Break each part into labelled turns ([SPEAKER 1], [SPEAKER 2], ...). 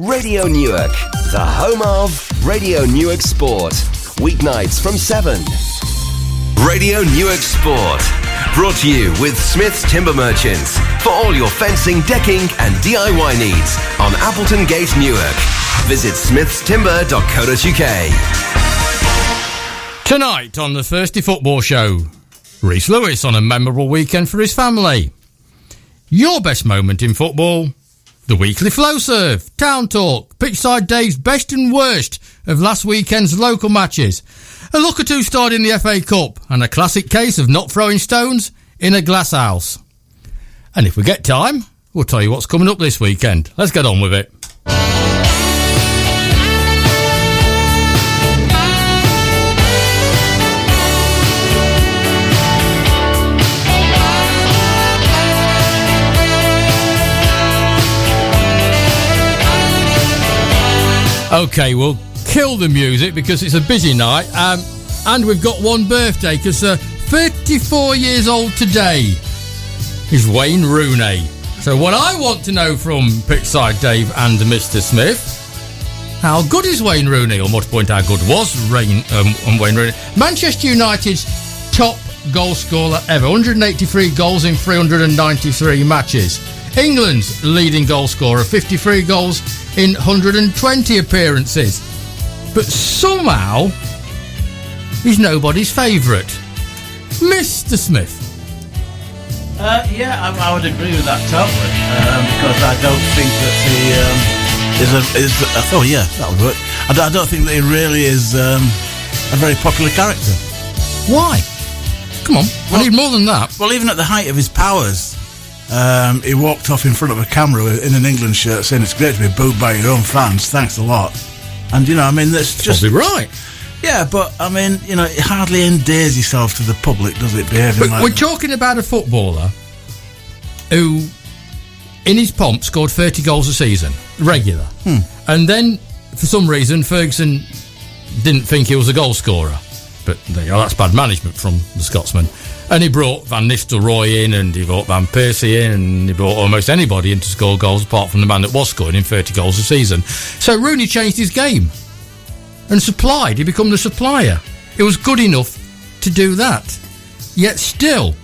[SPEAKER 1] Radio Newark, the home of Radio Newark Sport. Weeknights from 7. Radio Newark Sport. Brought to you with Smith's Timber Merchants for all your fencing, decking, and DIY needs on Appleton Gate, Newark. Visit smithstimber.co.uk.
[SPEAKER 2] Tonight on the Thursday Football Show, Reese Lewis on a memorable weekend for his family. Your best moment in football, the weekly flow serve, town talk, pitchside Dave's best and worst of last weekend's local matches, a look at who starred in the FA Cup, and a classic case of not throwing stones in a glass house. And if we get time, we'll tell you what's coming up this weekend. Let's get on with it. Okay, we'll kill the music because it's a busy night. Um, and we've got one birthday because uh, 34 years old today is Wayne Rooney. So, what I want to know from Pitchside Dave and Mr. Smith, how good is Wayne Rooney? Or more to point, how good was Rain, um, Wayne Rooney? Manchester United's top goal scorer ever 183 goals in 393 matches. England's leading goal scorer, 53 goals in 120 appearances. But somehow, he's nobody's favourite. Mr. Smith.
[SPEAKER 3] Uh, yeah, I, I, would agree with that totally um, because I don't think that he um, is a. Is a, oh yeah, that would work. I don't, I don't think that he really is um, a very popular character.
[SPEAKER 2] Why? Come on, well, we need more than that.
[SPEAKER 3] Well, even at the height of his powers, um, he walked off in front of a camera in an England shirt saying it's great to be booed by your own fans. Thanks a lot. And you know, I mean, that's just
[SPEAKER 2] probably right.
[SPEAKER 3] Yeah, but I mean, you know, it hardly endears yourself to the public, does it? Behaving
[SPEAKER 2] like
[SPEAKER 3] we're
[SPEAKER 2] that? talking about a footballer who, in his pomp, scored thirty goals a season, regular,
[SPEAKER 3] hmm.
[SPEAKER 2] and then for some reason Ferguson didn't think he was a goal scorer. But you know, that's bad management from the Scotsman. And he brought Van Nistelrooy in, and he brought Van Persie in, and he brought almost anybody in to score goals apart from the man that was scoring in 30 goals a season. So Rooney changed his game and supplied. He became the supplier. It was good enough to do that. Yet still,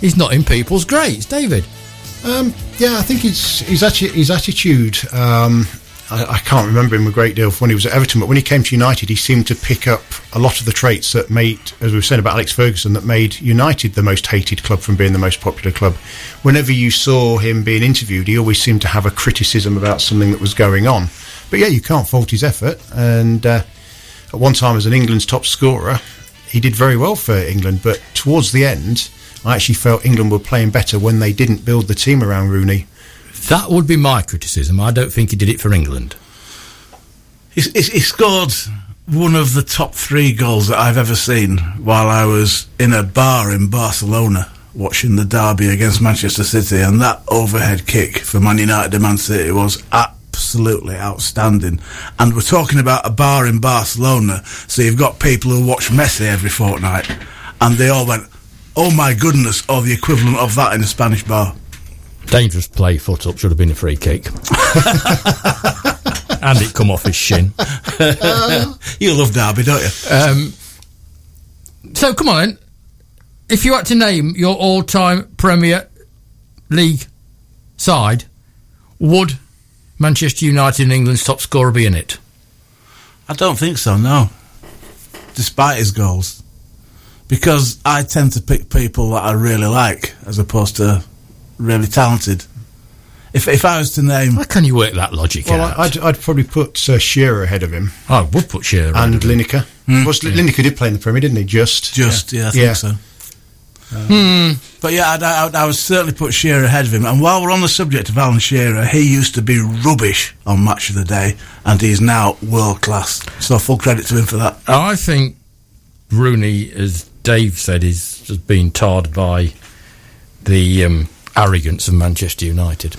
[SPEAKER 2] he's not in people's greats. David.
[SPEAKER 4] Um, yeah, I think it's his, atti- his attitude. Um, I, I, can't remember him a great deal when he was at Everton, but when he came to United, he seemed to pick up a lot of the traits that made, as we were saying about Alex Ferguson, that made United the most hated club from being the most popular club. Whenever you saw him being interviewed, he always seemed to have a criticism about something that was going on. But yeah, you can't fault his effort. And uh, at one time, as an England's top scorer, he did very well for England. But towards the end, I actually felt England were playing better when they didn't build the team around Rooney
[SPEAKER 2] that would be my criticism. I don't think he did it for England.
[SPEAKER 3] He, he, scored one of the top three goals that I've ever seen while I was in a bar in Barcelona watching the derby against Manchester City, and that overhead kick for Man United and Man City was absolutely outstanding. And we're talking about a bar in Barcelona, so you've got people who watch Messi every fortnight, and they all went, "Oh my goodness!" or the equivalent of that in a Spanish bar.
[SPEAKER 2] Dangerous play, foot up, should have been a free kick. and it come off his shin.
[SPEAKER 3] you love Derby, don't you?
[SPEAKER 2] Um, so come on then. If you had to name your all-time Premier League side, would Manchester United and England's top scorer be in it?
[SPEAKER 3] I don't think so. No, despite his goals, because I tend to pick people that I really like as opposed to really talented. If, if I was to name,
[SPEAKER 2] how can you work that logic
[SPEAKER 4] well,
[SPEAKER 2] out?
[SPEAKER 4] I'd, I'd probably put uh, Shearer ahead of him.
[SPEAKER 2] I would put Shearer
[SPEAKER 4] and Lineker. Mm. Was, yeah. Lineker did play in the Premier, didn't he? Just,
[SPEAKER 3] just, yeah, yeah I think yeah. so.
[SPEAKER 2] Um,
[SPEAKER 3] But yeah, I'd, I'd, I would certainly put Shearer ahead of him. And while we're on the subject of Alan Shearer, he used to be rubbish on Match of the Day, and he's now world class. So full credit to him for that.
[SPEAKER 2] I think Rooney, as Dave said, is just being tarred by the um, arrogance of Manchester United.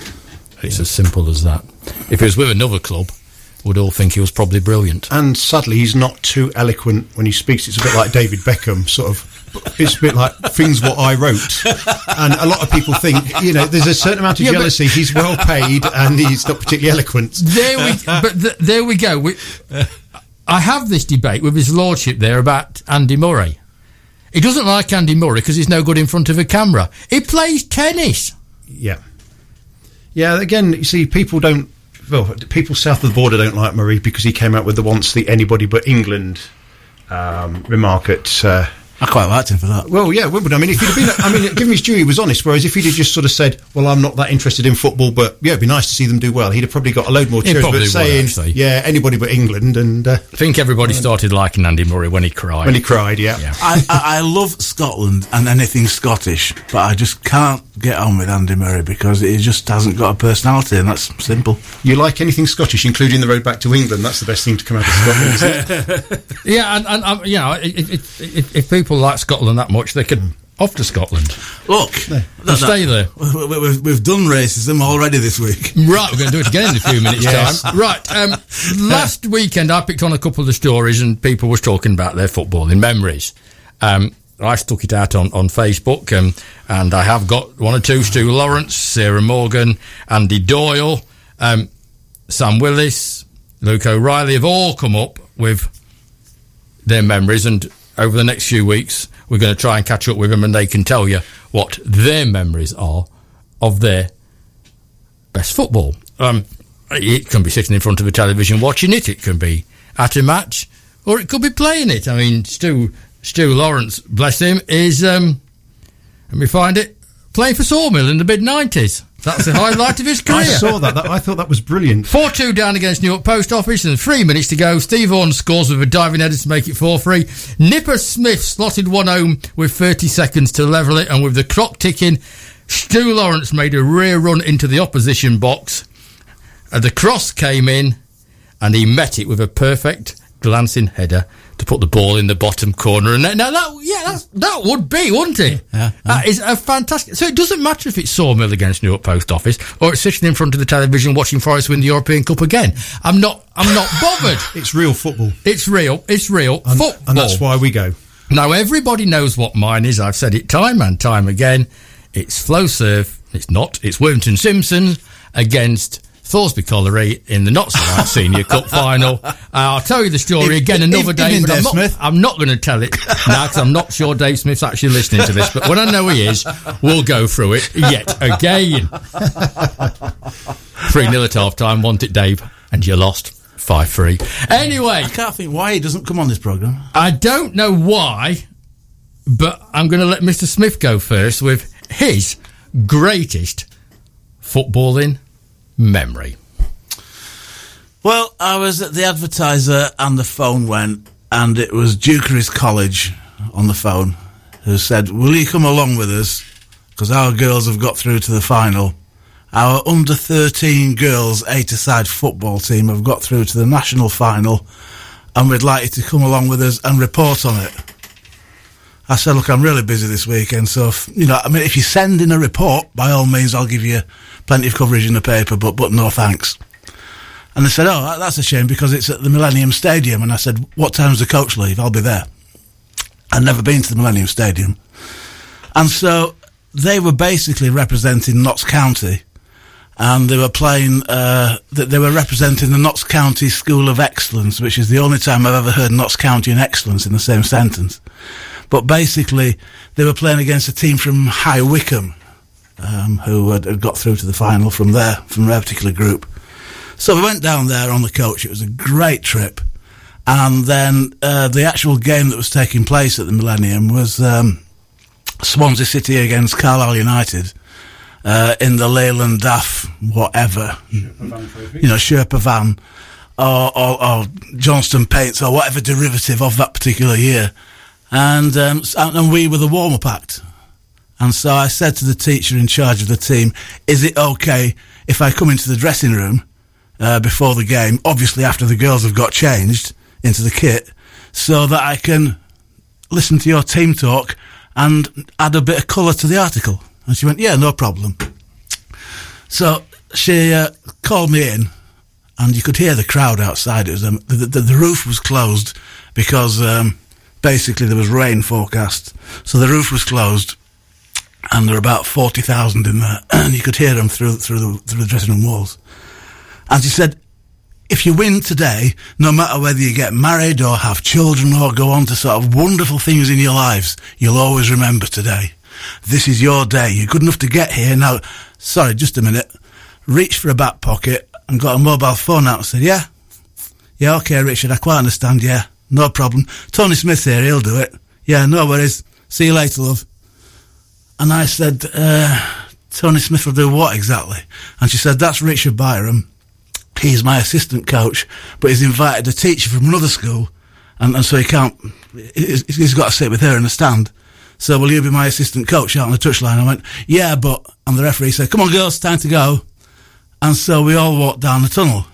[SPEAKER 2] It's as simple as that. If he was with another club, we would all think he was probably brilliant.
[SPEAKER 4] And sadly, he's not too eloquent when he speaks. It's a bit like David Beckham, sort of it's a bit like things what I wrote, and a lot of people think you know there's a certain amount of
[SPEAKER 2] Yeah,
[SPEAKER 4] jealousy. He's well paid and he's not particularly eloquent.
[SPEAKER 2] There we, uh, but th- there we go. We, I have this debate with his lordship there about Andy Murray. He doesn't like Andy Murray because he's no good in front of a camera. He plays tennis.
[SPEAKER 4] Yeah, yeah. Again, you see, people don't. Well, people south of the border don't like Murray because he came out with the "once the anybody but England" um, remark at. Uh,
[SPEAKER 3] I quite liked him for that.
[SPEAKER 4] well, yeah, Wimbledon. I mean, if he'd have been, I mean, give him his due, he was honest. Whereas if he'd have just sort of said, "Well, I'm not that interested in football, but yeah, it'd be nice to see them do well," he'd have probably got a load more
[SPEAKER 2] He
[SPEAKER 4] cheers.
[SPEAKER 2] probably
[SPEAKER 4] But
[SPEAKER 2] would,
[SPEAKER 4] saying,
[SPEAKER 2] actually.
[SPEAKER 4] "Yeah, anybody but England," and uh,
[SPEAKER 2] I think everybody started liking Andy Murray when he cried.
[SPEAKER 4] when he cried, yeah,
[SPEAKER 2] Yeah.
[SPEAKER 3] I, I, I love Scotland and anything Scottish, but I just can't get on with Andy Murray because he just hasn't got a personality, and that's simple.
[SPEAKER 4] You like anything Scottish, including the road back to England? That's the best thing to come out of Scotland. Isn't it?
[SPEAKER 2] Yeah, and, and um, you know, if, if, if, if people like Scotland that much, they could off to Scotland
[SPEAKER 3] Look, that-
[SPEAKER 2] stay there.
[SPEAKER 3] we- we've, we've done racism already this week.
[SPEAKER 2] Right, we're going to do it again in a few minutes'
[SPEAKER 4] Yes.
[SPEAKER 2] time. Right, um, last weekend I picked on a couple of the stories and people was talking about their footballing memories. Um, I stuck it out on, on Facebook um, and I have got one or two, Stu Lawrence, Sarah Morgan, Andy Doyle, um, Sam Willis, Luke O'Reilly have all come up with their memories and over the next few weeks we're going to try and catch up with them and they can tell you what their memories are of their best football. Um, it can be sitting in front of a television watching it. It can be at a match, or it could be playing it. I mean, Stu Stu Lawrence, bless him, is um, let me find it playing for Sawmill in the mid nineties. That's the highlight of his career.
[SPEAKER 4] I saw that. that. I thought that was brilliant.
[SPEAKER 2] 4 2 down against Newark Post Office and three minutes to go. Steve Horn scores with a diving header to make it 4 3. Nipper Smith slotted one home with 30 seconds to level it, and with the clock ticking, Stu Lawrence made a rear run into the opposition box. Uh, the cross came in, and he met it with a perfect glancing header to put the ball in the bottom corner. And now that, yeah, that's, that would be, wouldn't it?
[SPEAKER 3] Yeah,
[SPEAKER 2] That is a fantastic. So it doesn't matter if it's Sawmill against Newark Post Office or it's sitting in front of the television watching Forest win the European Cup again. I'm not. I'm not bothered.
[SPEAKER 4] It's real football,
[SPEAKER 2] It's real. It's real
[SPEAKER 4] and,
[SPEAKER 2] football.
[SPEAKER 4] and that's why we go.
[SPEAKER 2] Now everybody knows what mine is. I've said it time and time again. It's flow serve. It's not. It's Worthington Simpson against Thoresby Colliery in the not so light Senior Cup final. Uh, I'll tell you the story
[SPEAKER 3] If-
[SPEAKER 2] again another
[SPEAKER 3] if-
[SPEAKER 2] day.
[SPEAKER 3] in
[SPEAKER 2] but I'm
[SPEAKER 3] Dave
[SPEAKER 2] not,
[SPEAKER 3] Smith.
[SPEAKER 2] I'm not going to tell it now because I'm not sure Dave Smith's actually listening to this. But when I know he is, we'll go through it yet again. Three 0 at half time. Want it, Dave, and you lost five three. Anyway,
[SPEAKER 3] I can't think why he doesn't come on this programme.
[SPEAKER 2] I don't know why, but I'm going to let Mr. Smith go first with his greatest footballing memory.
[SPEAKER 3] Well, I was at the advertiser and the phone went, and it was Dukeries College on the phone who said, Will you come along with us? Because our girls have got through to the final. Our under 13 girls, eight aside football team, have got through to the national final, and we'd like you to come along with us and report on it. I said, Look, I'm really busy this weekend, so, if, you know, I mean, if you send in a report, by all means, I'll give you plenty of coverage in the paper, but, but no thanks. And they said, "Oh, that's a shame because it's at the Millennium Stadium." And I said, "What time's the coach leave? I'll be there." I'd never been to the Millennium Stadium, and so they were basically representing Notts County, and they were playing. Uh, th- they were representing the Notts County School of Excellence, which is the only time I've ever heard Notts County and Excellence in the same sentence. But basically, they were playing against a team from High Wycombe, um, who had, had got through to the final from there, from their particular group. So we went down there on the coach. It was a great trip. And then uh, the actual game that was taking place at the Millennium was um, Swansea City against Carlisle United uh, in the Leyland DAF, whatever. You know, Sherpa Van or, or, or Johnston Paints or whatever derivative of that particular year. And, um, and we were the warm up act. And so I said to the teacher in charge of the team, is it okay if I come into the dressing room uh, before the game, obviously after the girls have got changed into the kit, so that I can listen to your team talk and add a bit of colour to the article? And she went, yeah, no problem. So she uh, called me in, and you could hear the crowd outside. It was um, the, the, the roof was closed because um, basically there was rain forecast, so the roof was closed, and there were about forty thousand in there, and you could hear them through through the through the dressing room walls. And she said, if you win today, no matter whether you get married or have children or go on to sort of wonderful things in your lives, you'll always remember today. This is your day. You're good enough to get here. Now, sorry, just a minute. Reached for a back pocket and got a mobile phone out and said, yeah, yeah, okay, Richard, I quite understand. Yeah, no problem. Tony Smith here, he'll do it. Yeah, no worries. See you later, love. And I said, uh, Tony Smith will do what exactly? And she said, that's Richard Byram he's my assistant coach, but he's invited a teacher from another school, and, and so he can't, he's, he's got to sit with her in the stand. So will you be my assistant coach out on the touchline? I went, yeah, but, and the referee said, come on girls, time to go. And so we all walked down the tunnel.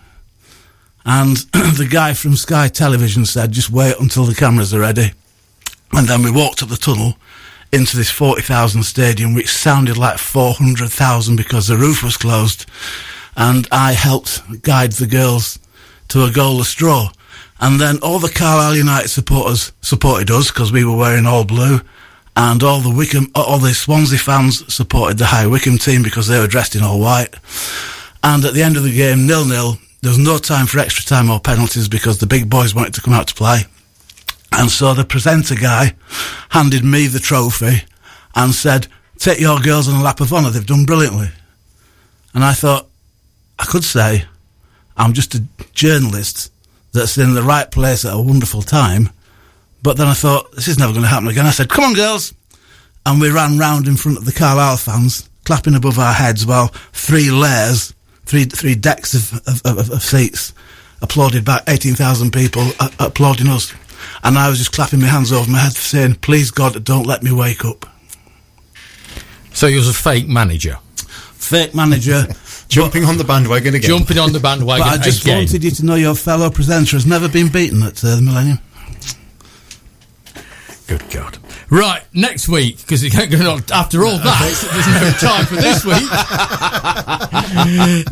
[SPEAKER 3] And the guy from Sky Television said, just wait until the cameras are ready. And then we walked up the tunnel into this 40,000 stadium, which sounded like 400,000 because the roof was closed and I helped guide the girls to a goalless draw. And then all the Carlisle United supporters supported us because we were wearing all blue, and all the Wycombe, all the Swansea fans supported the High Wycombe team because they were dressed in all white. And at the end of the game, nil nil. There was no time for extra time or penalties because the big boys wanted to come out to play. And so the presenter guy handed me the trophy and said, "Take your girls on a lap of honour. They've done brilliantly." And I thought, I could say I'm just a journalist that's in the right place at a wonderful time. But then I thought, this is never going to happen again. I said, come on, girls. And we ran round in front of the Carlisle fans, clapping above our heads while three layers, three, three decks of, of, of, of seats applauded by 18,000 people uh, applauding us. And I was just clapping my hands over my head saying, please God, don't let me wake up.
[SPEAKER 2] So he was a fake manager?
[SPEAKER 3] Fake manager.
[SPEAKER 4] Jumping on the bandwagon again.
[SPEAKER 2] Jumping on the bandwagon
[SPEAKER 3] But I just
[SPEAKER 2] again.
[SPEAKER 3] wanted you to know your fellow presenter has never been beaten at uh, the Millennium.
[SPEAKER 2] Good God. Right, next week, because after all that, there's no time for this week.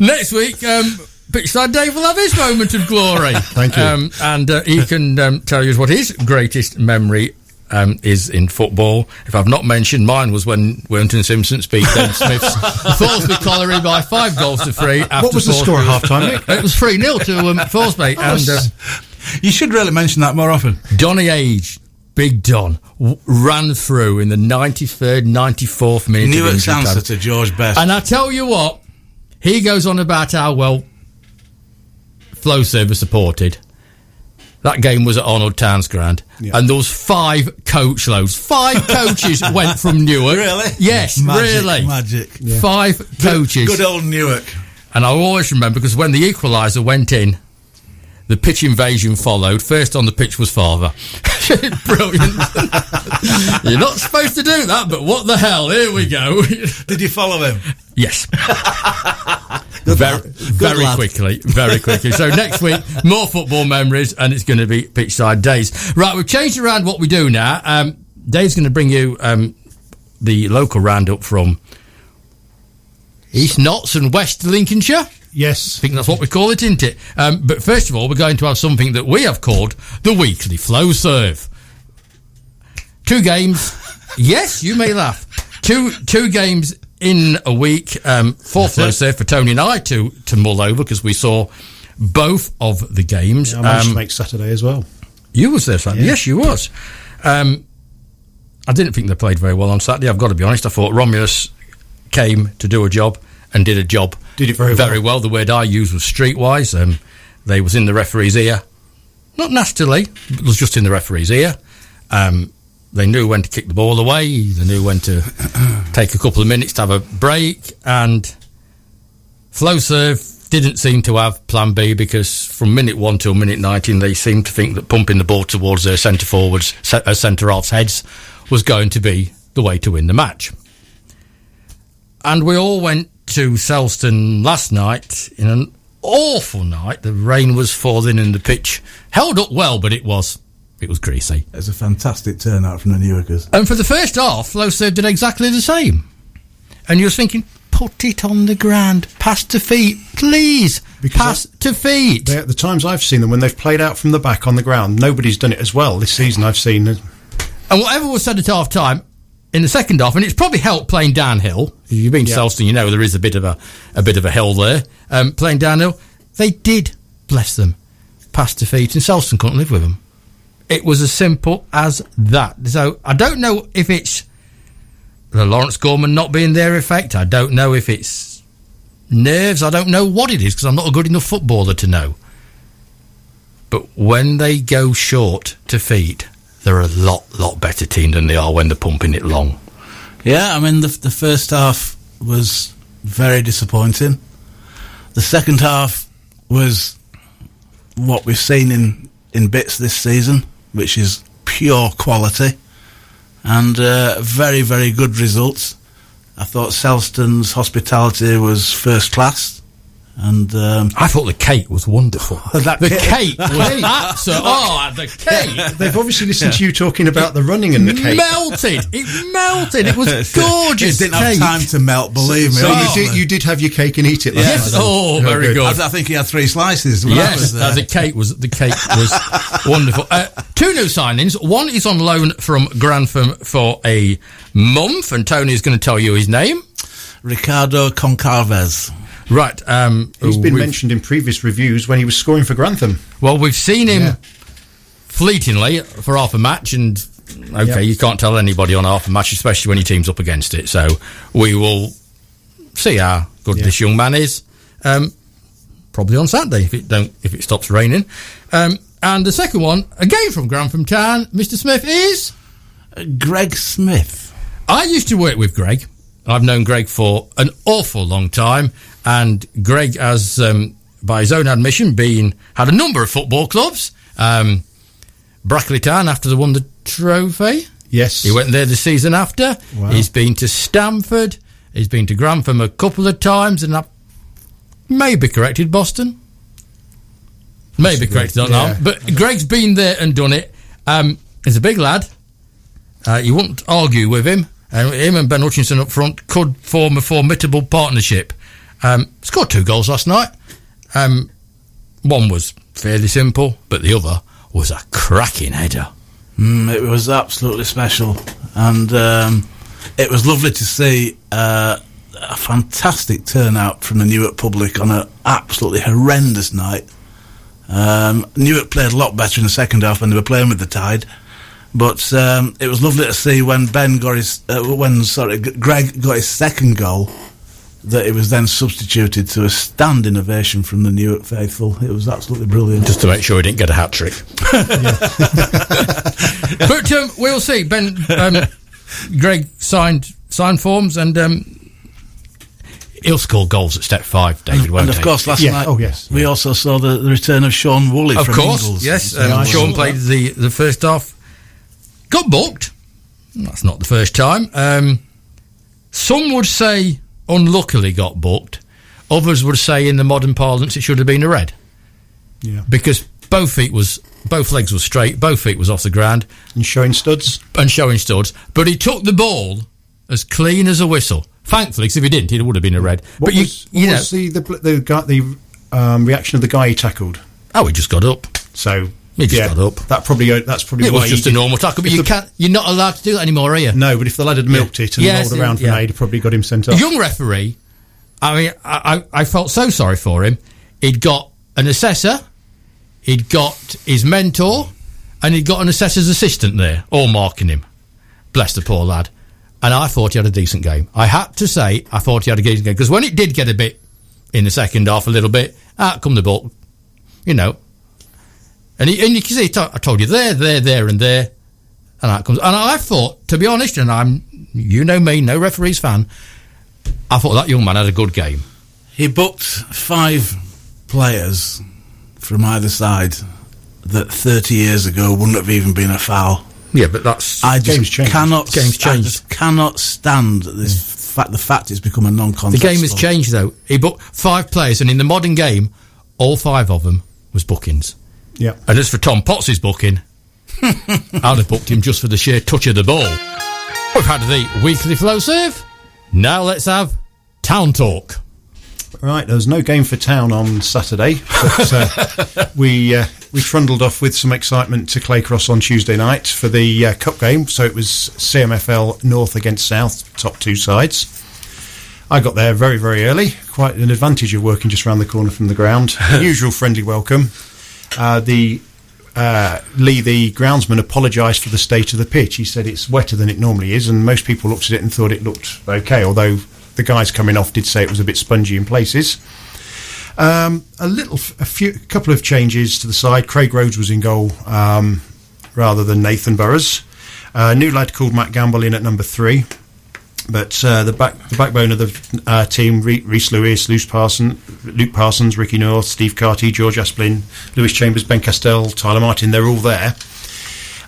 [SPEAKER 2] next week, um, Pitchside Dave will have his moment of glory.
[SPEAKER 4] Thank you.
[SPEAKER 2] Um, and uh, he can um, tell you what his greatest memory um, is in football. If I've not mentioned, mine was when Worthington Simpson beat Ben Smith's Thoresby Colliery by five goals to three. After
[SPEAKER 4] What was the score at half time,
[SPEAKER 2] It was 3 0 to um, Thoresby. and uh,
[SPEAKER 3] You should really mention that more often.
[SPEAKER 2] Donny Age, Big Don, w- ran through in the 93rd, 94th minute. of
[SPEAKER 3] Newark's answer
[SPEAKER 2] time.
[SPEAKER 3] to George Best.
[SPEAKER 2] And I tell you what, he goes on about how well Flow Server supported. That game was at Arnold Towns Ground,
[SPEAKER 4] Yeah.
[SPEAKER 2] and those five coach loads. Five coaches went from Newark.
[SPEAKER 3] Really?
[SPEAKER 2] Yes,
[SPEAKER 3] Magic,
[SPEAKER 2] really.
[SPEAKER 3] magic.
[SPEAKER 2] Five coaches.
[SPEAKER 3] Good old Newark.
[SPEAKER 2] And I always remember because when the equaliser went in, the pitch invasion followed. First on the pitch was Father. Brilliant. You're not supposed to do that, but what the hell? Here we go.
[SPEAKER 3] Did you follow him?
[SPEAKER 2] yes. very very quickly, very quickly. So next week, more football memories, and it's going to be pitchside days. Right, we've changed around what we do now. Um, Dave's going to bring you um, the local roundup from East Notts and West Lincolnshire.
[SPEAKER 4] Yes.
[SPEAKER 2] I think that's what we call it, isn't it? Um, but first of all, we're going to have something that we have called the weekly flow serve. Two games. yes, you may laugh. Two two games in a week. Um, four flow serve for Tony and I to to mull over because we saw both of the games.
[SPEAKER 4] I managed
[SPEAKER 2] Um,
[SPEAKER 4] to make Saturday as well.
[SPEAKER 2] you was there Saturday. Yes, you was. Um, I didn't think they played very well on Saturday. I've got to be honest. I thought Romulus came to do a job and did a job.
[SPEAKER 4] Did it very well.
[SPEAKER 2] Very well. The word I used was streetwise. Um, they was in the referee's ear, not nastily. It was just in the referee's ear. Um, they knew when to kick the ball away. They knew when to take a couple of minutes to have a break. And Flow Serve didn't seem to have plan B because from minute one till minute 19, they seemed to think that pumping the ball towards their centre forwards, uh, centre halves' heads was going to be the way to win the match. And we all went to Selston last night in an awful night. The rain was falling and the pitch held up well, but it was it was greasy.
[SPEAKER 3] It's a fantastic turnout from the Newarkers.
[SPEAKER 2] And for the first half, Low Serve did exactly the same. And you was thinking, put it on the ground. Pass to feet, please.
[SPEAKER 4] Because
[SPEAKER 2] Pass to feet.
[SPEAKER 4] They, the times I've seen them when they've played out from the back on the ground, nobody's done it as well this season. I've seen. uh,
[SPEAKER 2] And whatever was said at half time, in the second half, and it's probably helped playing downhill. If you've been to. Selston, you know there is a bit of a, a bit of a hill there. Um, playing downhill, they did, bless them, pass defeat, and Selston couldn't live with them. It was as simple as that. So I don't know if it's the Lawrence Gorman not being their effect. I don't know if it's nerves. I don't know what it is because I'm not a good enough footballer to know. But when they go short to feet, they're a lot, lot better team than they are when they're pumping it long.
[SPEAKER 3] Yeah, I mean the the first half was very disappointing. The second half was what we've seen in in bits this season, which is pure quality and uh, very very good results. I thought Selston's hospitality was first class, and um,
[SPEAKER 2] I thought the cake was wonderful.
[SPEAKER 3] That
[SPEAKER 2] the
[SPEAKER 3] cake-
[SPEAKER 2] cake was absolute. Oh, the cake
[SPEAKER 4] They've obviously listened to you talking about the running and the cake.
[SPEAKER 2] melted. It melted. It was gorgeous.
[SPEAKER 3] It didn't
[SPEAKER 2] cake.
[SPEAKER 3] have time to melt. Believe me.
[SPEAKER 4] So
[SPEAKER 3] honestly.
[SPEAKER 4] you did, you did have your cake and eat it last
[SPEAKER 2] Yes.
[SPEAKER 4] night.
[SPEAKER 2] Oh, very
[SPEAKER 4] good.
[SPEAKER 2] good.
[SPEAKER 3] I, I think he had three slices.
[SPEAKER 2] Yes,
[SPEAKER 3] was there.
[SPEAKER 2] uh, the cake was the cake was wonderful. Uh, two new signings. One is on loan from Grantham for a month, and Tony is going to tell you his name.
[SPEAKER 3] Ricardo Goncalves.
[SPEAKER 2] Right. Um,
[SPEAKER 4] He's been mentioned in previous reviews when he was scoring for Grantham.
[SPEAKER 2] Well, we've seen him
[SPEAKER 4] Yeah.
[SPEAKER 2] fleetingly for half a match, and okay,
[SPEAKER 4] Yep.
[SPEAKER 2] you can't tell anybody on half a match, especially when your team's up against it. So we will see how good
[SPEAKER 4] Yeah.
[SPEAKER 2] this young man is. Um, probably on Saturday if it don't if it stops raining. Um, and the second one, again from Grantham Town, Mr. Smith is.
[SPEAKER 3] Uh, Greg Smith.
[SPEAKER 2] I used to work with Greg. I've known Greg for an awful long time, and Greg has, um, by his own admission, been had a number of football clubs. Um, Brackley Town after they won the trophy.
[SPEAKER 4] Yes.
[SPEAKER 2] He went there the season after.
[SPEAKER 4] Wow.
[SPEAKER 2] He's been to Stamford. He's been to Grantham a couple of times, and I may be corrected. Boston, maybe corrected on
[SPEAKER 4] yeah.
[SPEAKER 2] that. But Greg's been there and done it. Um, he's a big lad. Uh, you wouldn't argue with him. And him and Ben Hutchinson up front could form a formidable partnership. Um, scored two goals last night. Um, one was fairly simple, but the other was a cracking header.
[SPEAKER 3] Mm, it was absolutely special, and um, it was lovely to see uh, a fantastic turnout from the Newark public on an absolutely horrendous night. Um, Newark played a lot better in the second half when they were playing with the Tide, but um, it was lovely to see when Ben got his uh, when sorry Greg got his second goal that it was then substituted to a standing ovation from the Newark faithful. It was absolutely brilliant.
[SPEAKER 2] just to make sure he didn't get a hat trick. but um, we'll see. Ben, um, Greg signed signed forms, and um, he'll score goals at step five. David, won't
[SPEAKER 3] and of
[SPEAKER 2] he?
[SPEAKER 3] course, last
[SPEAKER 4] Yeah,
[SPEAKER 3] night
[SPEAKER 4] oh, yes.
[SPEAKER 3] we also saw the, the return of Sean Woolley
[SPEAKER 2] of
[SPEAKER 3] from
[SPEAKER 2] course,
[SPEAKER 3] Ingles.
[SPEAKER 2] yes.
[SPEAKER 3] Yeah,
[SPEAKER 2] Um,
[SPEAKER 3] I
[SPEAKER 2] Sean played
[SPEAKER 3] that.
[SPEAKER 2] the the first half. Got booked. That's not the first time. Um, some would say unluckily got booked. Others would say in the modern parlance it should have been a red
[SPEAKER 4] Yeah.
[SPEAKER 2] because both feet was both legs were straight, both feet was off the ground.
[SPEAKER 4] And showing studs.
[SPEAKER 2] and showing studs, but he took the ball as clean as a whistle. Thankfully, because if he didn't, it would have been a red.
[SPEAKER 4] What
[SPEAKER 2] but you,
[SPEAKER 4] was, what
[SPEAKER 2] you know,
[SPEAKER 4] was the the the, the um, reaction of the guy he tackled?
[SPEAKER 2] oh, he just got up.
[SPEAKER 4] So
[SPEAKER 2] He just
[SPEAKER 4] yeah,
[SPEAKER 2] got up.
[SPEAKER 4] That probably uh, that's probably
[SPEAKER 2] It was just a normal tackle, but you
[SPEAKER 4] the-
[SPEAKER 2] can't. You're not allowed to do that anymore, are you?
[SPEAKER 4] No, but if the lad had milked it and
[SPEAKER 2] Yes,
[SPEAKER 4] rolled around
[SPEAKER 2] yeah.
[SPEAKER 4] aid, it probably got him sent
[SPEAKER 2] A
[SPEAKER 4] off.
[SPEAKER 2] young referee. I mean, I, I, I felt so sorry for him. He'd got an assessor, he'd got his mentor, and he'd got an assessor's assistant there, all marking him. Bless the poor lad. And I thought he had a decent game. I had to say, I thought he had a decent game because when it did get a bit in the second half, a little bit, out come the ball, you know. And, he, and you can see, I told you there, there, there, and there, and out comes. And I thought, to be honest, and I'm, you know me, no referees fan. I thought that young man had a good game.
[SPEAKER 3] He booked five players from either side that 30 years ago wouldn't have even been a foul.
[SPEAKER 2] Yeah, but that's
[SPEAKER 3] I
[SPEAKER 4] Game's
[SPEAKER 3] just
[SPEAKER 4] changed.
[SPEAKER 3] cannot.
[SPEAKER 2] Game's
[SPEAKER 3] I
[SPEAKER 2] changed.
[SPEAKER 3] just cannot stand this mm. fact. The fact it's become a non-contest.
[SPEAKER 2] The game has
[SPEAKER 3] sport.
[SPEAKER 2] changed though. He booked five players, and in the modern game, all five of them was bookings.
[SPEAKER 4] Yeah.
[SPEAKER 2] And as for Tom Potts' booking, I'd have booked him just for the sheer touch of the ball. We've had the weekly flow serve. Now let's have Town talk.
[SPEAKER 4] Right, there was no game for Town on Saturday, but uh, we uh, we trundled off with some excitement to Claycross on Tuesday night for the uh, cup game. So it was CMFL North against South, top two sides. I got there very very early, quite an advantage of working just around the corner from the ground. Usual friendly welcome. Uh, the uh, Lee, the groundsman, apologised for the state of the pitch. He said it's wetter than it normally is, and most people looked at it and thought it looked okay, although the guys coming off did say it was a bit spongy in places. Um, a little, a few, a couple of changes to the side. Craig Rhodes was in goal um, rather than Nathan Burrows. A new lad called Matt Gamble in at number three. But uh, the back, the backbone of the uh, team: Reese Lewis, Luke Parsons, Luke Parsons, Ricky North, Steve Carty, George Asplin, Lewis Chambers, Ben Castell, Tyler Martin. They're all there.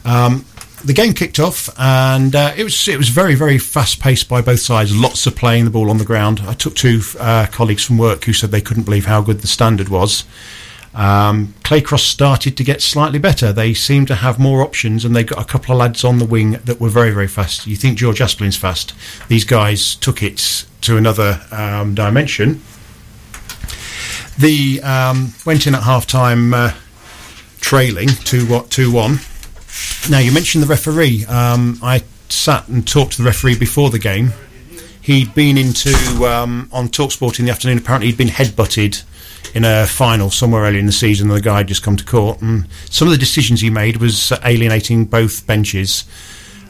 [SPEAKER 4] Um, the game kicked off, and uh, it was it was very very fast paced by both sides. Lots of playing the ball on the ground. I took two uh, colleagues from work who said they couldn't believe how good the standard was. Um, Claycross started to get slightly better. They seemed to have more options, and they got a couple of lads on the wing that were very very fast. You think George Asplin's fast? These guys took it to another um, dimension. The um, went in at half time uh, trailing two what two one now, you mentioned the referee. Um, I sat and talked to the referee before the game. He'd been into um, on Talksport in the afternoon. Apparently, he'd been headbutted in a final somewhere early in the season. And the guy had just come to court, and some of the decisions he made was alienating both benches.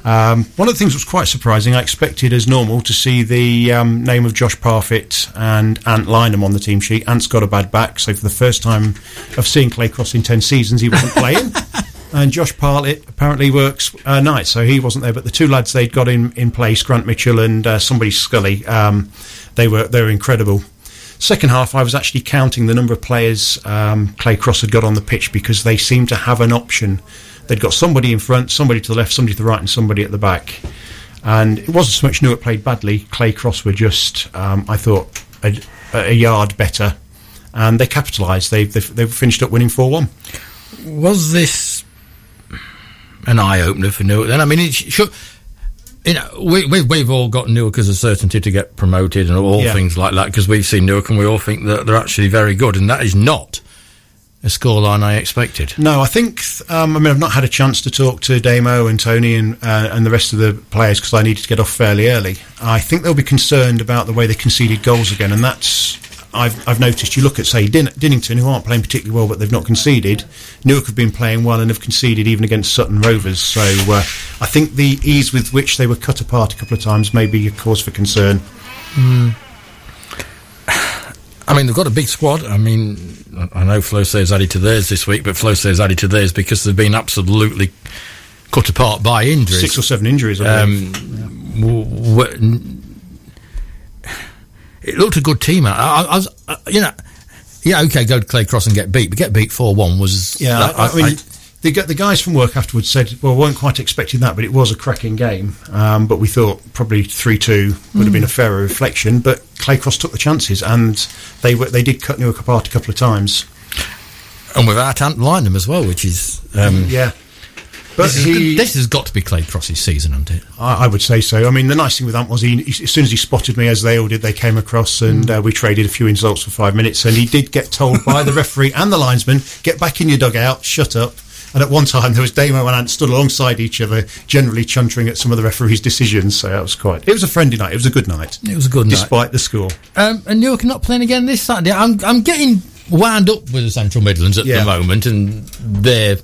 [SPEAKER 4] Um, one of the things that was quite surprising, I expected as normal to see the um, name of Josh Parfitt and Ant Lynham on the team sheet. Ant's got a bad back, so for the first time of seeing Claycross in 10 seasons, he wasn't playing. and Josh Parlett apparently works uh, nights, so he wasn't there. But the two lads they'd got in, in place, Grant Mitchell and uh, somebody Scully, um, they were they were incredible. Second half, I was actually counting the number of players um, Claycross had got on the pitch because they seemed to have an option. They'd got somebody in front, somebody to the left, somebody to the right, and somebody at the back. And it wasn't so much Newark played badly. Clay Cross were just, um, I thought, a, a, yard better, and they capitalised. They they finished up winning four one.
[SPEAKER 2] Was this an eye opener for Newark. Then I mean, it should. You know, we, we, we've all got Newark as a certainty to get promoted and all yeah. things like that because we've seen Newark and we all think that they're actually very good, and that is not a scoreline I expected.
[SPEAKER 4] No, I think. Um, I mean, I've not had a chance to talk to Damo and Tony and uh, and the rest of the players because I needed to get off fairly early. I think they'll be concerned about the way they conceded goals again, and that's I've, I've noticed you look at, say, Din- Dinnington, who aren't playing particularly well, but they've not conceded. Newark have been playing well and have conceded even against Sutton Rovers. So uh, I think the ease with which they were cut apart a couple of times may be a cause for concern.
[SPEAKER 2] Mm. I mean, they've got a big squad. I mean, I know Flo says added to theirs this week, but Flo says added to theirs because they've been absolutely cut apart by injuries.
[SPEAKER 4] Six or seven injuries, I um,
[SPEAKER 2] yeah. w- w- it looked a good team. I, I, I was, uh, you know, yeah, okay, go to Clay Cross and get beat, but get beat four one was
[SPEAKER 4] yeah. That, I, mean, the, the guys from work afterwards said, "Well, we weren't quite expecting that, but it was a cracking game. Um, but we thought probably three two would mm. have been a hmm. fairer reflection. But Claycross took the chances, and they were they did cut Newark apart a couple of times,
[SPEAKER 2] and without Ant Lynham as well, which is
[SPEAKER 4] um, yeah."
[SPEAKER 2] But this, he, this has got to be Clay Cross's season, hasn't it?
[SPEAKER 4] I, I, would say so. I mean, the nice thing with Ant was he, he, as soon as he spotted me, as they all did, they came across and mm. uh, we traded a few insults for five minutes. And he did get told by the referee and the linesman, "Get back in your dugout, shut up." And at one time, there was Damo and Ant stood alongside each other, generally chuntering at some of the referee's decisions. So that was quite. It was a friendly night. It was a good night.
[SPEAKER 2] It was a good night, despite
[SPEAKER 4] the score.
[SPEAKER 2] Um, and Newark not playing again this Saturday. I'm, I'm getting wound up with the Central Midlands at yeah. the moment, and they're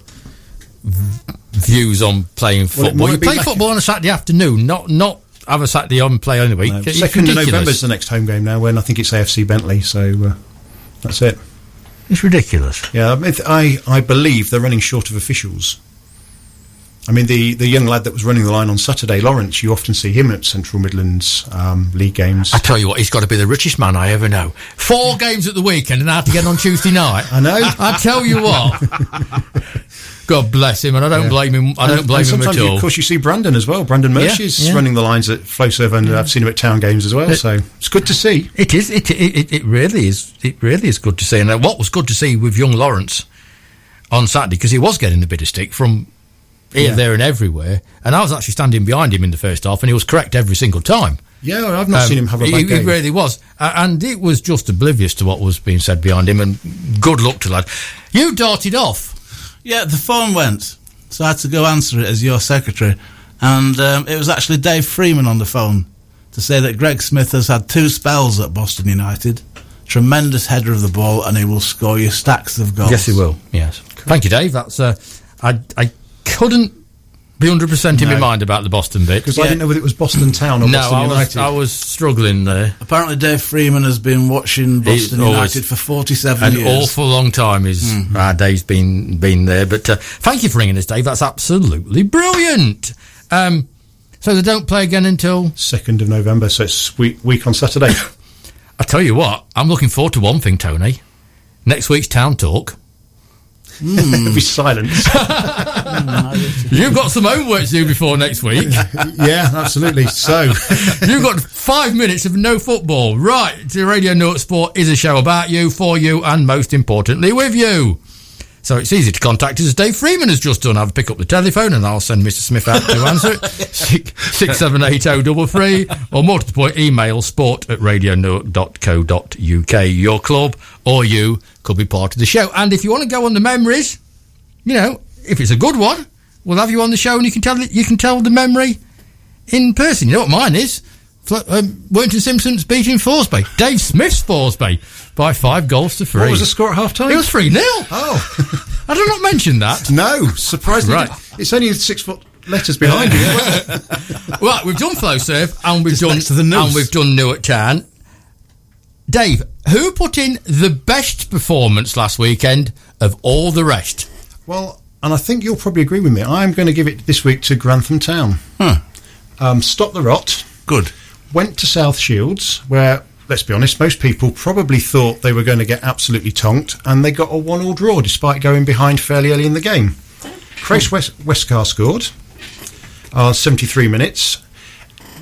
[SPEAKER 2] views on playing football. Well, you play football on a Saturday afternoon, not not have a Saturday on play on the week. No.
[SPEAKER 4] Second of November is the next home game now. When I think it's AFC Bentley, so uh, that's it.
[SPEAKER 2] It's ridiculous.
[SPEAKER 4] Yeah, I I believe they're running short of officials. I mean, the, the young lad that was running the line on Saturday, Lawrence, you often see him at Central Midlands um, league games.
[SPEAKER 2] I tell you what, he's got to be the richest man I ever know. Four games at the weekend and I have to get on Tuesday night.
[SPEAKER 4] I know.
[SPEAKER 2] I tell you what. God bless him, and I don't yeah. blame him. I don't and, blame and him at all.
[SPEAKER 4] of course, you see Brandon as well. Brandon Mersh yeah, is yeah. running the lines at Flowserve, and I've seen him at town games as well. It, so it's good to see.
[SPEAKER 2] It is. It, it it really is. It really is good to see. And uh, what was good to see with young Lawrence on Saturday because he was getting a bit of stick from here, there, and everywhere. And I was actually standing behind him in the first half, and he was correct every single time.
[SPEAKER 4] Yeah, I've not
[SPEAKER 2] Um,
[SPEAKER 4] seen him have a
[SPEAKER 2] he,
[SPEAKER 4] bad
[SPEAKER 2] he
[SPEAKER 4] game.
[SPEAKER 2] really was, uh, and it was just oblivious to what was being said behind him. And good luck to lad. You darted off.
[SPEAKER 3] Yeah, the phone went, so I had to go answer it as your secretary, and um, it was actually Dave Freeman on the phone to say that Greg Smith has had two spells at Boston United. Tremendous header of the ball, and he will score you stacks of goals.
[SPEAKER 2] Yes, he will. Yes. Thank you, Dave. That's uh, I I couldn't be hundred percent in my mind about the Boston bit.
[SPEAKER 4] Because I didn't know whether it was Boston Town or
[SPEAKER 2] No,
[SPEAKER 4] Boston
[SPEAKER 2] I was
[SPEAKER 4] United.
[SPEAKER 2] I was struggling there.
[SPEAKER 3] Apparently, Dave Freeman has been watching Boston
[SPEAKER 2] always-
[SPEAKER 3] United for 47
[SPEAKER 2] An
[SPEAKER 3] years.
[SPEAKER 2] An awful long time is our day's been been there. But uh, thank you for ringing us, Dave. That's absolutely brilliant. Um, so they don't play again until
[SPEAKER 4] Second of November, so it's week, week on Saturday.
[SPEAKER 2] I tell you what. I'm looking forward to one thing, Tony. Next week's town talk.
[SPEAKER 4] There'll be silence.
[SPEAKER 2] You've got some homework to do before next week.
[SPEAKER 4] yeah, absolutely. So,
[SPEAKER 2] You've got five minutes of no football. Right, the Radio Newark Sport is a show about you, for you, and most importantly, with you. So it's easy to contact us as Dave Freeman has just done. I'll pick up the telephone and I'll send Mr. Smith out to answer it. Six six seven eight oh double three or more to the point, email sport at radionewark.co.uk. Your club or you could be part of the show. And if you want to go on the memories, you know, if it's a good one, we'll have you on the show and you can tell you can tell the memory in person. You know what mine is? Um, Worthington Simpson's beating Thoresby. Dave Smith's Thoresby by five goals to three.
[SPEAKER 4] what was the score at half time?
[SPEAKER 2] It was 3 0.
[SPEAKER 4] Oh,
[SPEAKER 2] I did not mention that.
[SPEAKER 4] no, surprisingly.
[SPEAKER 2] Right.
[SPEAKER 4] It's only six foot letters behind you.
[SPEAKER 2] Right, we've done Flow Serve and we've done
[SPEAKER 3] the
[SPEAKER 2] and we've done Newark Town. Dave, who put in the best performance last weekend of all the rest?
[SPEAKER 4] Well, and I think you'll probably agree with me. I'm going to give it this week to Grantham Town.
[SPEAKER 3] Huh.
[SPEAKER 4] Um, stop the rot.
[SPEAKER 3] Good.
[SPEAKER 4] Went to South Shields, where, let's be honest, most people probably thought they were going to get absolutely tonked, and they got a one-all draw despite going behind fairly early in the game. Crace West- Westcar scored uh, 73 minutes.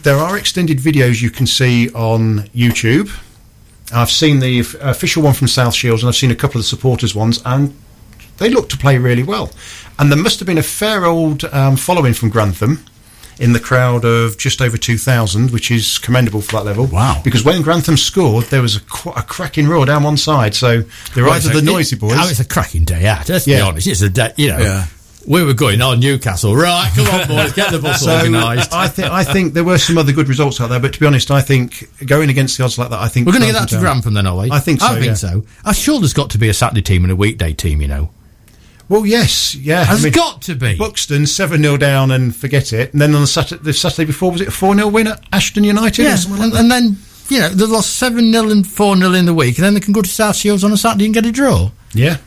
[SPEAKER 4] There are extended videos you can see on YouTube. I've seen the f- official one from South Shields, and I've seen a couple of the supporters' ones, and they look to play really well. And there must have been a fair old um, following from Grantham in the crowd of just over 2,000, which is commendable for that level.
[SPEAKER 3] Wow.
[SPEAKER 4] Because when Grantham scored, there was a, qu- a cracking roar down one side. So they're
[SPEAKER 2] Well,
[SPEAKER 4] either
[SPEAKER 2] a-
[SPEAKER 4] the noisy boys.
[SPEAKER 2] Oh, it's a cracking day out. Let's be honest. It's a day, you know.
[SPEAKER 3] Yeah.
[SPEAKER 2] We were going on Newcastle. Right, come on, boys, get the bus
[SPEAKER 4] so uh,
[SPEAKER 2] organised.
[SPEAKER 4] I think I think there were some other good results out there, but to be honest, I think going against the odds like that, I think
[SPEAKER 2] We're going to get that to Grantham then, are we?
[SPEAKER 4] I think so,
[SPEAKER 2] I think
[SPEAKER 4] yeah.
[SPEAKER 2] so. I'm sure there's got to be a Saturday team and a weekday team, you know.
[SPEAKER 4] Well, yes, yeah.
[SPEAKER 2] Has
[SPEAKER 4] I mean,
[SPEAKER 2] got to be.
[SPEAKER 4] Buxton seven 0 down and forget it, and then on the Saturday, the Saturday before was it a four 0 win at Ashton United? or
[SPEAKER 2] Yeah,
[SPEAKER 4] something like
[SPEAKER 2] and,
[SPEAKER 4] that?
[SPEAKER 2] and then, you know, they lost 7 0 and 4 0 in the week, and then they can go to South Shields on a Saturday and get a draw.
[SPEAKER 4] yeah,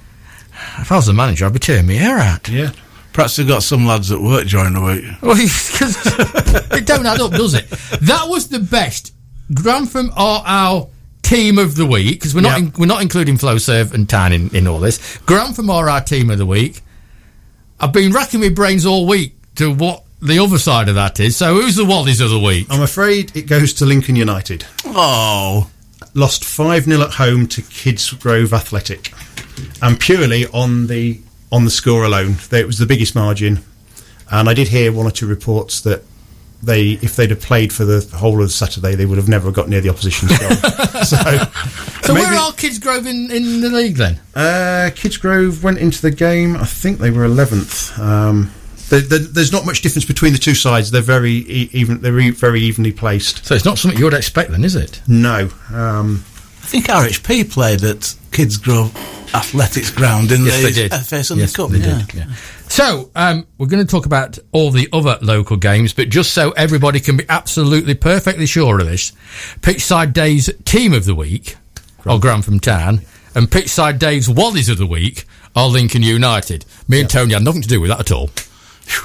[SPEAKER 2] If I was the manager, I'd be tearing my hair out.
[SPEAKER 4] yeah.
[SPEAKER 3] Perhaps they've got some lads at work during the week.
[SPEAKER 2] Well, 'cause it don't add up, does it? That was the best. Grantham are our team of the week because we're not
[SPEAKER 4] Yeah.
[SPEAKER 2] in, we're not including Flowserve and Tan in, in all this. Grantham from our team of the week. I've been racking my brains all week to what the other side of that is. So who's the Wallies of the week?
[SPEAKER 4] I'm afraid it goes to Lincoln United.
[SPEAKER 3] Oh,
[SPEAKER 4] Lost five 0 at home to Kidsgrove Athletic, and purely on the on the score alone. They, it was the biggest margin, and I did hear one or two reports that. They, if they'd have played for the whole of Saturday, they would have never got near the opposition's goal. so,
[SPEAKER 2] So
[SPEAKER 4] maybe-
[SPEAKER 2] where are Kidsgrove in, in the league then?
[SPEAKER 4] Uh, Kidsgrove went into the game. I think they were eleventh. Um, there- there- there's not much difference between the two sides. They're very e- even. They're e- very evenly placed.
[SPEAKER 2] So it's not something you would expect then, is it?
[SPEAKER 4] No. Um,
[SPEAKER 3] I think RHP played at Kidsgrove Athletics Ground in
[SPEAKER 2] Yes,
[SPEAKER 3] the
[SPEAKER 2] they did.
[SPEAKER 3] FA Sunday
[SPEAKER 2] Yes,
[SPEAKER 3] Cup.
[SPEAKER 2] they
[SPEAKER 3] yeah.
[SPEAKER 2] did. Yeah. So um, we're going to talk about all the other local games, but just so everybody can be absolutely perfectly sure of this, Pitchside Dave's team of the week are Grantham Town, and Pitchside Dave's Wallies of the week are Lincoln United. Me and Tony had nothing to do with that at all.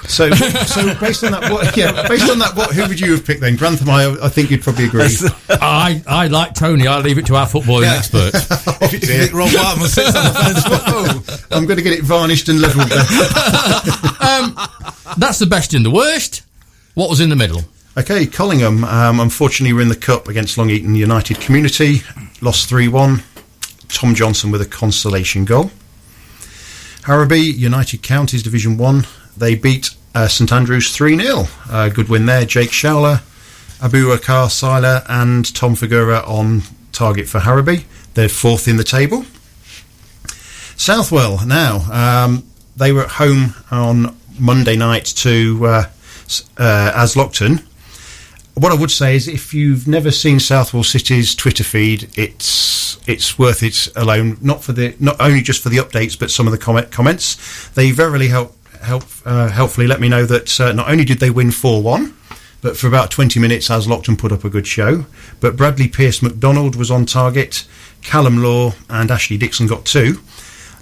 [SPEAKER 4] So, so based on that, what, yeah, based on that, what, who would you have picked then? Grantham, I, I think you'd probably agree.
[SPEAKER 2] I, I like Tony. I leave it to our footballing experts.
[SPEAKER 4] Oh,
[SPEAKER 3] If you
[SPEAKER 4] dear.
[SPEAKER 3] think Rob Whiteman sits on the fence, oh,
[SPEAKER 4] I'm going to get it varnished and levelled. Then.
[SPEAKER 2] That's the best and the worst. What was in the middle?
[SPEAKER 4] Okay, Collingham. Um, unfortunately, we're in the cup against Long Eaton United Community. Lost three one. Tom Johnson with a consolation goal. Harrowby United Counties Division One. They beat uh, St Andrews three 0 uh, Good win there. Jake Showler Abu Akar Seiler and Tom Figura on target for Harrowby. They're fourth in the table. Southwell now um, they were at home on Monday night to uh, uh, Aslockton. What I would say is, if you've never seen Southwell City's Twitter feed, it's it's worth it alone. Not for the not only just for the updates, but some of the comment, comments. They verily help help uh, helpfully let me know that uh, not only did they win four one, but for about twenty minutes, as Aslockton put up a good show. But Bradley Pierce McDonald was on target. Callum Law and Ashley Dixon got two.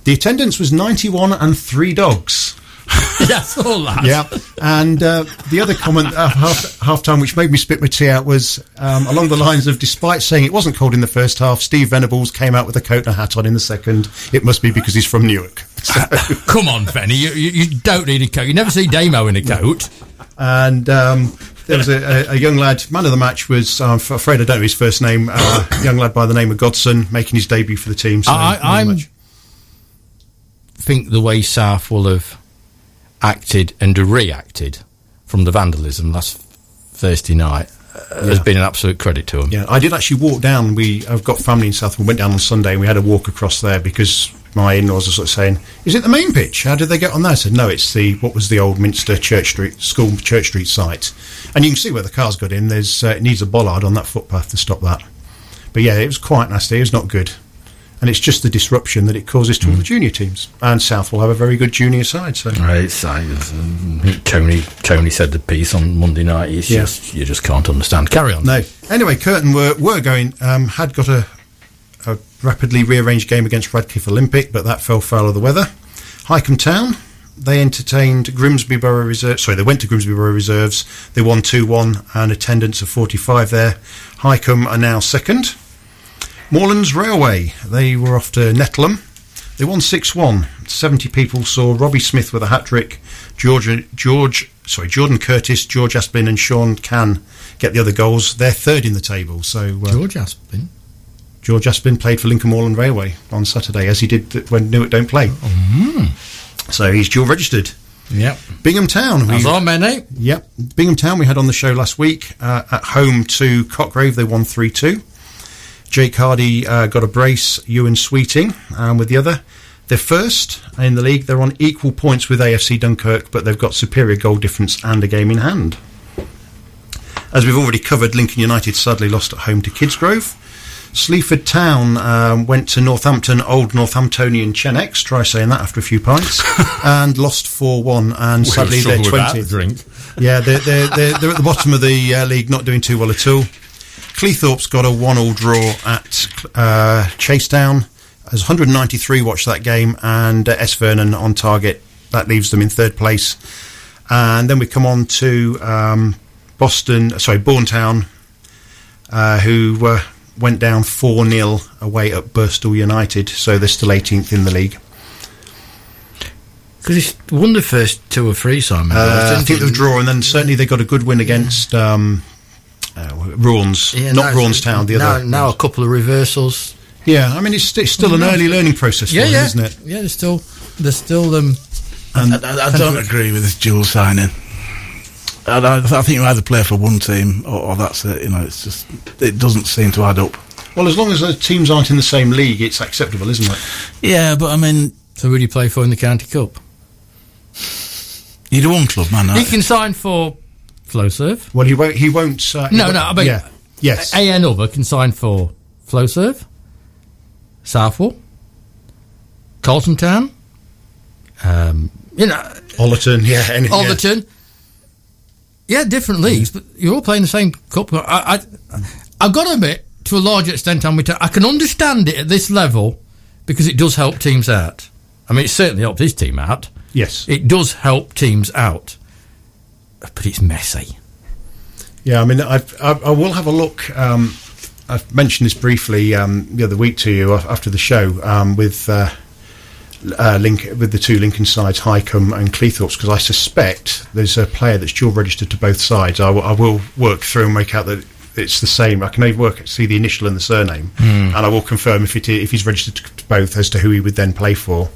[SPEAKER 4] The attendance was 91 and three dogs.
[SPEAKER 2] That's all that.
[SPEAKER 4] Yeah. And uh, the other comment uh, half, half time, which made me spit my tea out, was um, along the lines of despite saying it wasn't cold in the first half, Steve Venables came out with a coat and a hat on in the second. It must be because he's from Newark. So,
[SPEAKER 2] Come on, Benny. You, you, you don't need a coat. You never see Damo in a coat.
[SPEAKER 4] and um, there was a, a, young lad, man of the match was, I'm afraid I don't know his first name, uh, young lad by the name of Godson, making his debut for the team. So,
[SPEAKER 2] I, I'm think the way Southwell have acted and reacted from the vandalism last Thursday night uh, has been an absolute credit to them.
[SPEAKER 4] Yeah, I did actually walk down. We I've got family in South. We went down on Sunday and we had a walk across there because my in-laws are sort of saying, "Is it the main pitch? How did they get on there?" I said, "No, it's the what was the old Minster Church Street School Church Street site." And you can see where the cars got in. There's uh, it needs a bollard on that footpath to stop that. But yeah, it was quite nasty. It was not good. And it's just the disruption that it causes to all the junior teams. And South will have a very good junior side. So
[SPEAKER 2] Right, so, um, Tony, Tony said the piece on Monday night. It's
[SPEAKER 4] Yeah.
[SPEAKER 2] just you just can't understand. Carry on.
[SPEAKER 4] No. Anyway, Curtin were were going um, had got a, a rapidly rearranged game against Radcliffe Olympic, but that fell foul of the weather. Hykeham Town they entertained Grimsby Borough Reserve. Sorry, they went to Grimsby Borough Reserves. They won two one, and attendance of forty five there. Hykeham are now second. Moorlands Railway they were off to Nettleham. They won 6 1. 70 people saw Robbie Smith with a hat trick, George, George, sorry, Jordan Curtis, George Aspin, and Sean Can get the other goals. They're third in the table. So uh,
[SPEAKER 2] George Aspin.
[SPEAKER 4] George Aspin played for Lincoln Moorland Railway on Saturday, as he did when Newark don't play. So he's dual registered.
[SPEAKER 2] Yep.
[SPEAKER 4] Bingham Town.
[SPEAKER 2] As are many.
[SPEAKER 4] Yep. Bingham Town we had on the show last week uh, at home to Cotgrave. They won 3 2. Jake Hardy uh, got a brace, Ewan Sweeting um, with the other. They're first in the league. They're on equal points with AFC Dunkirk, but they've got superior goal difference and a game in hand. As we've already covered, Lincoln United sadly lost at home to Kidsgrove. Sleaford Town um, went to Northampton, old Northamptonian Chenecks, try saying that after a few pints, and lost 4 1. And sadly, they're 20th.
[SPEAKER 2] drink.
[SPEAKER 4] Yeah, they're, they're, they're, they're at the bottom of the uh, league, not doing too well at all. Cleethorpes got a one-all draw at uh, Chasetown. As 193 watched that game, and uh, S Vernon on target. That leaves them in third place. And then we come on to um, Boston, sorry, Bournemouth, uh, who uh, went down 4 0 away at Bristol United, so they're still 18th in the league.
[SPEAKER 2] Because it's won the first two or three, Simon.
[SPEAKER 4] Uh, I think draw, and then certainly they got a good win against um, uh, Rawns,
[SPEAKER 2] Yeah,
[SPEAKER 4] not
[SPEAKER 2] now-
[SPEAKER 4] Rawnstown. The
[SPEAKER 2] now,
[SPEAKER 4] other.
[SPEAKER 2] now a couple of reversals.
[SPEAKER 4] yeah, I mean it's, it's still an early learning process for
[SPEAKER 2] Yeah,
[SPEAKER 4] them,
[SPEAKER 2] yeah,
[SPEAKER 4] isn't it?
[SPEAKER 2] yeah. There's still, there's still them.
[SPEAKER 3] I, I, I don't agree with this dual signing. I, I, I think you either play for one team or, or that's it. You know, it's just it doesn't seem to add up.
[SPEAKER 4] Well, as long as the teams aren't in the same league, it's acceptable, isn't it?
[SPEAKER 3] Yeah, but I mean,
[SPEAKER 2] So who do you play for in the county cup?
[SPEAKER 3] you're one club, man.
[SPEAKER 2] He
[SPEAKER 3] I,
[SPEAKER 2] can sign for Flowserve.
[SPEAKER 4] Well, he won't. He won't. Uh, he
[SPEAKER 2] No,
[SPEAKER 4] won't-
[SPEAKER 2] no, I mean,
[SPEAKER 4] yeah, yes,
[SPEAKER 2] A and other can sign for Flowserve, Southwell, Carlton Town, um, you know,
[SPEAKER 4] Ollerton, yeah, any, yeah.
[SPEAKER 2] Yeah, different leagues, but you're all playing the same cup. I, I, I've got to admit, to a large extent, I'm with- I can understand it at this level because it does help teams out. I mean, it certainly helped his team out.
[SPEAKER 4] Yes,
[SPEAKER 2] It does help teams out, but it's messy.
[SPEAKER 4] Yeah, I mean, I've, I, I will have a look. Um, I've mentioned this briefly um, the other week to you after the show um, with uh, uh, Link with the two Lincoln sides, Hykeham and Cleethorpes, because I suspect there's a player that's dual registered to both sides. I, will- work through and make out that it's the same. I can only work see the initial and the surname, and I will confirm if it if he's registered to both as to who he would then play for.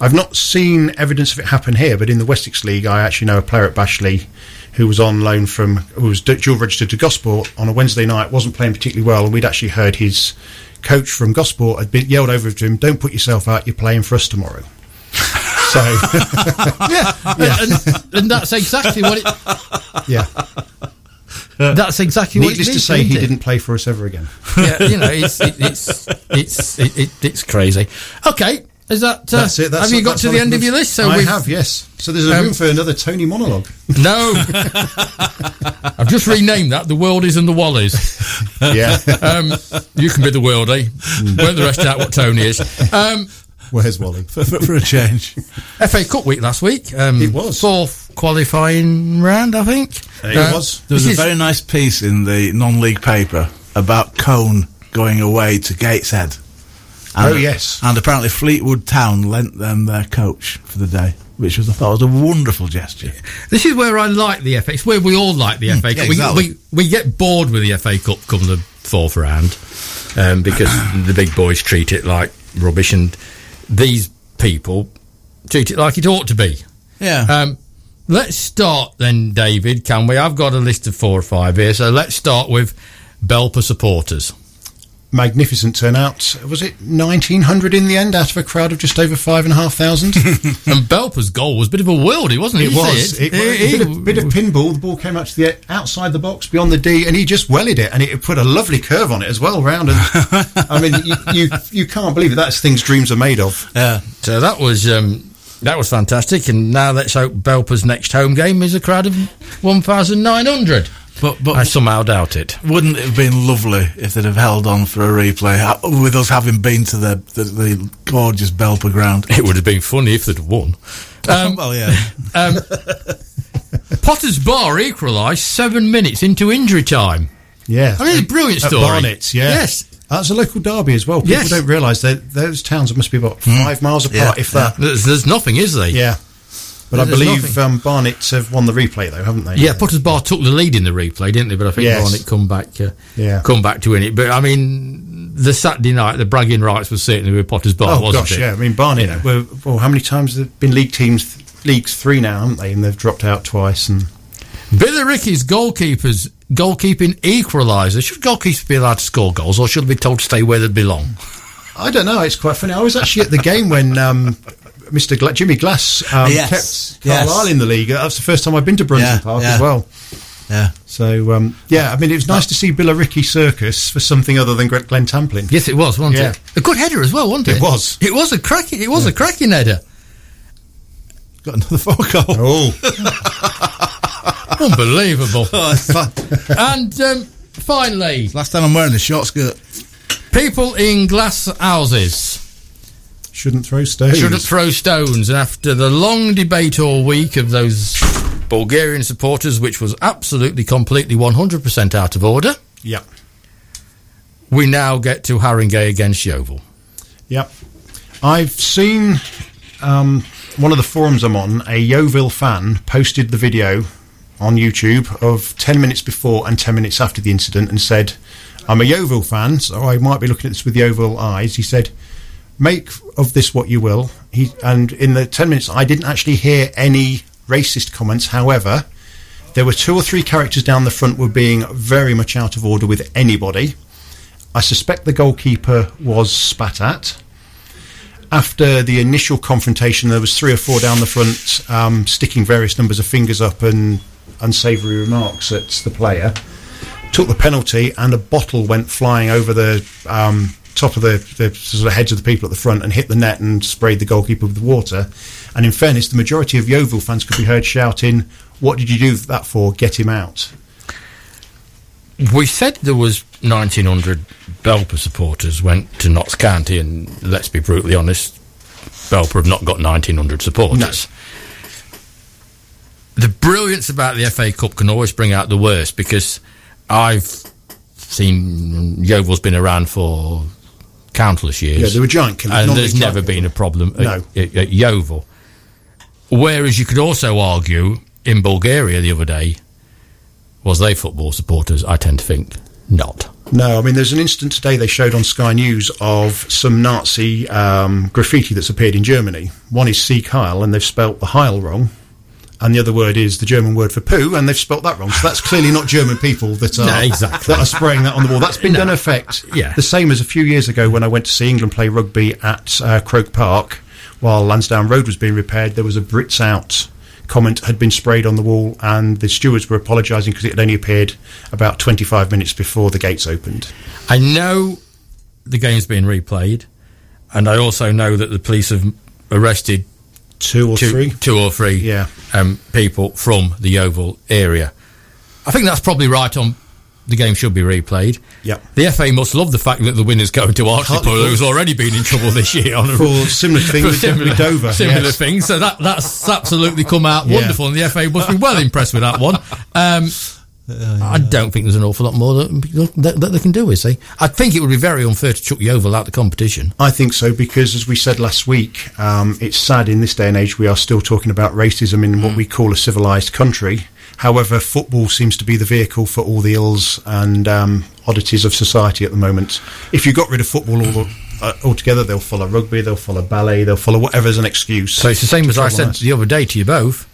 [SPEAKER 4] I've not seen evidence of it happen here, but in the Wessex League, I actually know a player at Bashley who was on loan from who was dual registered to Gosport on a Wednesday night, wasn't playing particularly well, and we'd actually heard his coach from Gosport had been yelled over to him, "Don't put yourself out. You're playing for us tomorrow." so
[SPEAKER 2] yeah, And, and that's exactly what it.
[SPEAKER 4] yeah,
[SPEAKER 2] That's exactly what it
[SPEAKER 4] needless to say, he
[SPEAKER 2] it?
[SPEAKER 4] didn't play for us ever again.
[SPEAKER 2] yeah, you know, it's it, it's it's it, it, it's crazy. Okay, is that? Uh,
[SPEAKER 4] That's it. That's
[SPEAKER 2] have you got to the end of your list? So
[SPEAKER 4] I
[SPEAKER 2] we've-
[SPEAKER 4] yes. So there's a
[SPEAKER 2] Um,
[SPEAKER 4] room for another Tony monologue.
[SPEAKER 2] No, I've just renamed that the Worldies and the Wallies.
[SPEAKER 4] yeah.
[SPEAKER 2] Um, you can be the worldie. Work the rest out what Tony is. Um,
[SPEAKER 4] Where's Wally?
[SPEAKER 3] for, for, for a change.
[SPEAKER 2] FA Cup week last week. Um,
[SPEAKER 4] It was.
[SPEAKER 2] fourth qualifying round, I think.
[SPEAKER 4] It
[SPEAKER 2] Uh,
[SPEAKER 4] was.
[SPEAKER 3] There was a very nice piece in the non-league paper about Cone going away to Gateshead.
[SPEAKER 4] Oh, yes.
[SPEAKER 3] And apparently Fleetwood Town lent them their coach for the day, which was I thought was a wonderful gesture.
[SPEAKER 2] This is where I like the FA. It's where we all like the FA Cup.
[SPEAKER 3] yeah,
[SPEAKER 2] we, we we get bored with the FA Cup come the fourth round um, because the big boys treat it like rubbish, and these people treat it like it ought to be.
[SPEAKER 3] Yeah.
[SPEAKER 2] Um, let's start then, David. Can we? I've got a list of four or five here, so let's start with Belper supporters.
[SPEAKER 4] Magnificent turnout. Was it 1900 in the end out of a crowd of just over five and a half thousand?
[SPEAKER 2] and Belper's goal was a bit of a worldie, wasn't it?
[SPEAKER 4] It was.
[SPEAKER 2] see
[SPEAKER 4] It was a bit of, bit of pinball. The ball came out to the outside the box beyond the D, and he just wellied it, and it put a lovely curve on it as well, round. And I mean, you, you you can't believe it. That's things dreams are made of.
[SPEAKER 3] yeah.
[SPEAKER 2] So that was um, that was fantastic. And now let's hope Belper's next home game is a crowd of one thousand nine hundred.
[SPEAKER 3] But but
[SPEAKER 2] I somehow doubt it.
[SPEAKER 3] wouldn't it have been lovely if they'd have held on for a replay with us having been to the the, the gorgeous Belper ground?
[SPEAKER 2] It would have been funny if they'd won. Um,
[SPEAKER 3] well, yeah.
[SPEAKER 2] um, Potter's Bar equalised seven minutes into injury time.
[SPEAKER 4] Yeah,
[SPEAKER 2] I mean, it's a brilliant
[SPEAKER 4] At
[SPEAKER 2] story.
[SPEAKER 4] Barnet's, yeah.
[SPEAKER 2] Yes.
[SPEAKER 4] That's a local derby as well. People
[SPEAKER 2] Yes.
[SPEAKER 4] don't realise that those towns must be about five miles apart,
[SPEAKER 3] Yeah,
[SPEAKER 4] if that.
[SPEAKER 2] There's, there's nothing, is there?
[SPEAKER 4] Yeah. But I believe um, Barnet have won the replay, though, haven't they?
[SPEAKER 2] Yeah, Potter's Bar took the lead in the replay, didn't they? But I think
[SPEAKER 4] Yes.
[SPEAKER 2] Barnet come back, uh,
[SPEAKER 4] Yeah.
[SPEAKER 2] come back to win it. But I mean, the Saturday night, the bragging rights was certainly with Potter's Bar,
[SPEAKER 4] Oh
[SPEAKER 2] wasn't
[SPEAKER 4] gosh,
[SPEAKER 2] it?
[SPEAKER 4] yeah. I mean, Barnet. Were, well, how many times have been league teams? Leagues three now, haven't they? And they've dropped out twice. And
[SPEAKER 2] Billericay's goalkeepers goalkeeping equaliser. Should goalkeepers be allowed to score goals, or should they be told to stay where they belong?
[SPEAKER 4] I don't know. It's quite funny. I was actually at the game when um, Mr. Gla- Jimmy Glass um,
[SPEAKER 3] Yes,
[SPEAKER 4] kept Carlisle
[SPEAKER 3] yes.
[SPEAKER 4] in the league. That's the first time I've been to Brunton
[SPEAKER 3] Yeah,
[SPEAKER 4] Park
[SPEAKER 3] yeah.
[SPEAKER 4] as well.
[SPEAKER 3] Yeah.
[SPEAKER 4] So um, yeah, I mean, it was nice to see Billericay Circus for something other than Glenn Glenn Tamplin.
[SPEAKER 2] Yes, it was, wasn't
[SPEAKER 4] Yeah.
[SPEAKER 2] it? A good header as well, wasn't it?
[SPEAKER 4] It was.
[SPEAKER 2] It was a cracking. It was a cracking header.
[SPEAKER 3] Got another four goal.
[SPEAKER 4] Oh,
[SPEAKER 2] Unbelievable.
[SPEAKER 3] Oh,
[SPEAKER 2] and um, finally,
[SPEAKER 3] Last time I'm wearing a short skirt.
[SPEAKER 2] people in glass houses
[SPEAKER 4] shouldn't throw stones.
[SPEAKER 2] shouldn't throw stones. And after the long debate all week of those Bulgarian supporters, which was absolutely, completely, 100% out of order,
[SPEAKER 4] yeah,
[SPEAKER 2] we now get to Haringey against Yeovil.
[SPEAKER 4] yeah. I've seen um, one of the forums I'm on. A Yeovil fan posted the video on YouTube of ten minutes before and ten minutes after the incident, and said, "I'm a Yeovil fan, so I might be looking at this with Yeovil eyes." He said. Make of this what you will. He and in the ten minutes, I didn't actually hear any racist comments. However, there were two or three characters down the front were being very much out of order with anybody. I suspect the goalkeeper was spat at. After the initial confrontation, there was three or four down the front um, sticking various numbers of fingers up and unsavoury remarks at the player. Took the penalty, and a bottle went flying over the um, top of the, the sort of heads of the people at the front and hit the net and sprayed the goalkeeper with water. And in fairness, the majority of Yeovil fans could be heard shouting, "What did you do that for? Get him out!"
[SPEAKER 2] We said there was 1,900 Belper supporters went to Notts County, and let's be brutally honest, Belper have not got 1,900 supporters. The brilliance about the FA Cup can always bring out the worst because I've seen Yeovil's been around for countless years.
[SPEAKER 4] Yeah, they were giant killers.
[SPEAKER 2] and there's never been a problem at,
[SPEAKER 4] No.
[SPEAKER 2] at, at Yeovil. Whereas you could also argue in Bulgaria the other day, was they football supporters? I tend to think not.
[SPEAKER 4] No, I mean, there's an incident today they showed on Sky News of some Nazi um, graffiti that's appeared in Germany. One is Sieg Heil, and they've spelt the Heil wrong. And the other word is the German word for poo, and they've spelt that wrong. So that's clearly not German people that are
[SPEAKER 2] No, exactly.
[SPEAKER 4] that are spraying that on the wall. That's been
[SPEAKER 2] No.
[SPEAKER 4] done effect.
[SPEAKER 2] Yeah.
[SPEAKER 4] The same as a few years ago when I went to see England play rugby at uh, Croke Park while Lansdowne Road was being repaired. There was a Brits out comment had been sprayed on the wall, and the stewards were apologising because it had only appeared about 25 minutes before the gates opened.
[SPEAKER 2] I know the game's being replayed, and I also know that the police have arrested
[SPEAKER 4] Two or
[SPEAKER 2] two,
[SPEAKER 4] three.
[SPEAKER 2] two or three
[SPEAKER 4] Yeah.
[SPEAKER 2] um, people from the Yeovil area. I think that's probably right on. The game should be replayed.
[SPEAKER 4] Yep.
[SPEAKER 2] The FA must love the fact that the winner's going to Hartlepool, who's already been in trouble this year on a,
[SPEAKER 4] For similar thing
[SPEAKER 2] for
[SPEAKER 4] with- with Dover,
[SPEAKER 2] Similar
[SPEAKER 4] yes.
[SPEAKER 2] things. So that that's absolutely come out
[SPEAKER 4] Yeah.
[SPEAKER 2] wonderful, and the FA must be well impressed with that one. Um, I don't think there's an awful lot more that, that, that they can do. Is he? I think it would be very unfair to chuck the Oval out the competition.
[SPEAKER 4] I think so because, as we said last week, um, it's sad in this day and age we are still talking about racism in what we call a civilised country. However, football seems to be the vehicle for all the ills and um, oddities of society at the moment. If you got rid of football all, uh, altogether, they'll follow rugby, they'll follow ballet, they'll follow whatever as an excuse.
[SPEAKER 2] So it's the same as I said the other day to you both.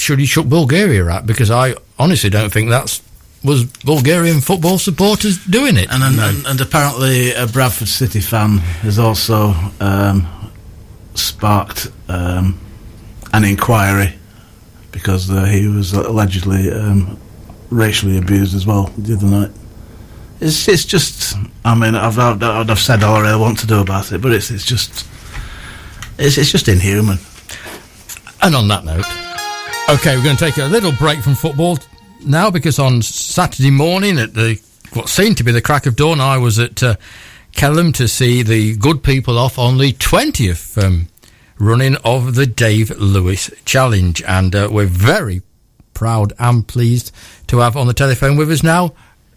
[SPEAKER 2] Should he chuck Bulgaria out? Because I honestly don't think that's was Bulgarian football supporters doing it.
[SPEAKER 3] And, and, and, and apparently, a Bradford City fan has also um, sparked um, an inquiry because uh, he was allegedly um, racially abused as well the other night. It's it's just. I mean, I've I've, I've said all I want to do about it, but it's it's just it's it's just inhuman.
[SPEAKER 2] And on that note, okay, we're going to take a little break from football now because on Saturday morning at the what seemed to be the crack of dawn, I was at uh, Kelham to see the good people off on the twentieth um, running of the Dave Lewis Challenge, and uh, we're very proud and pleased to have on the telephone with us now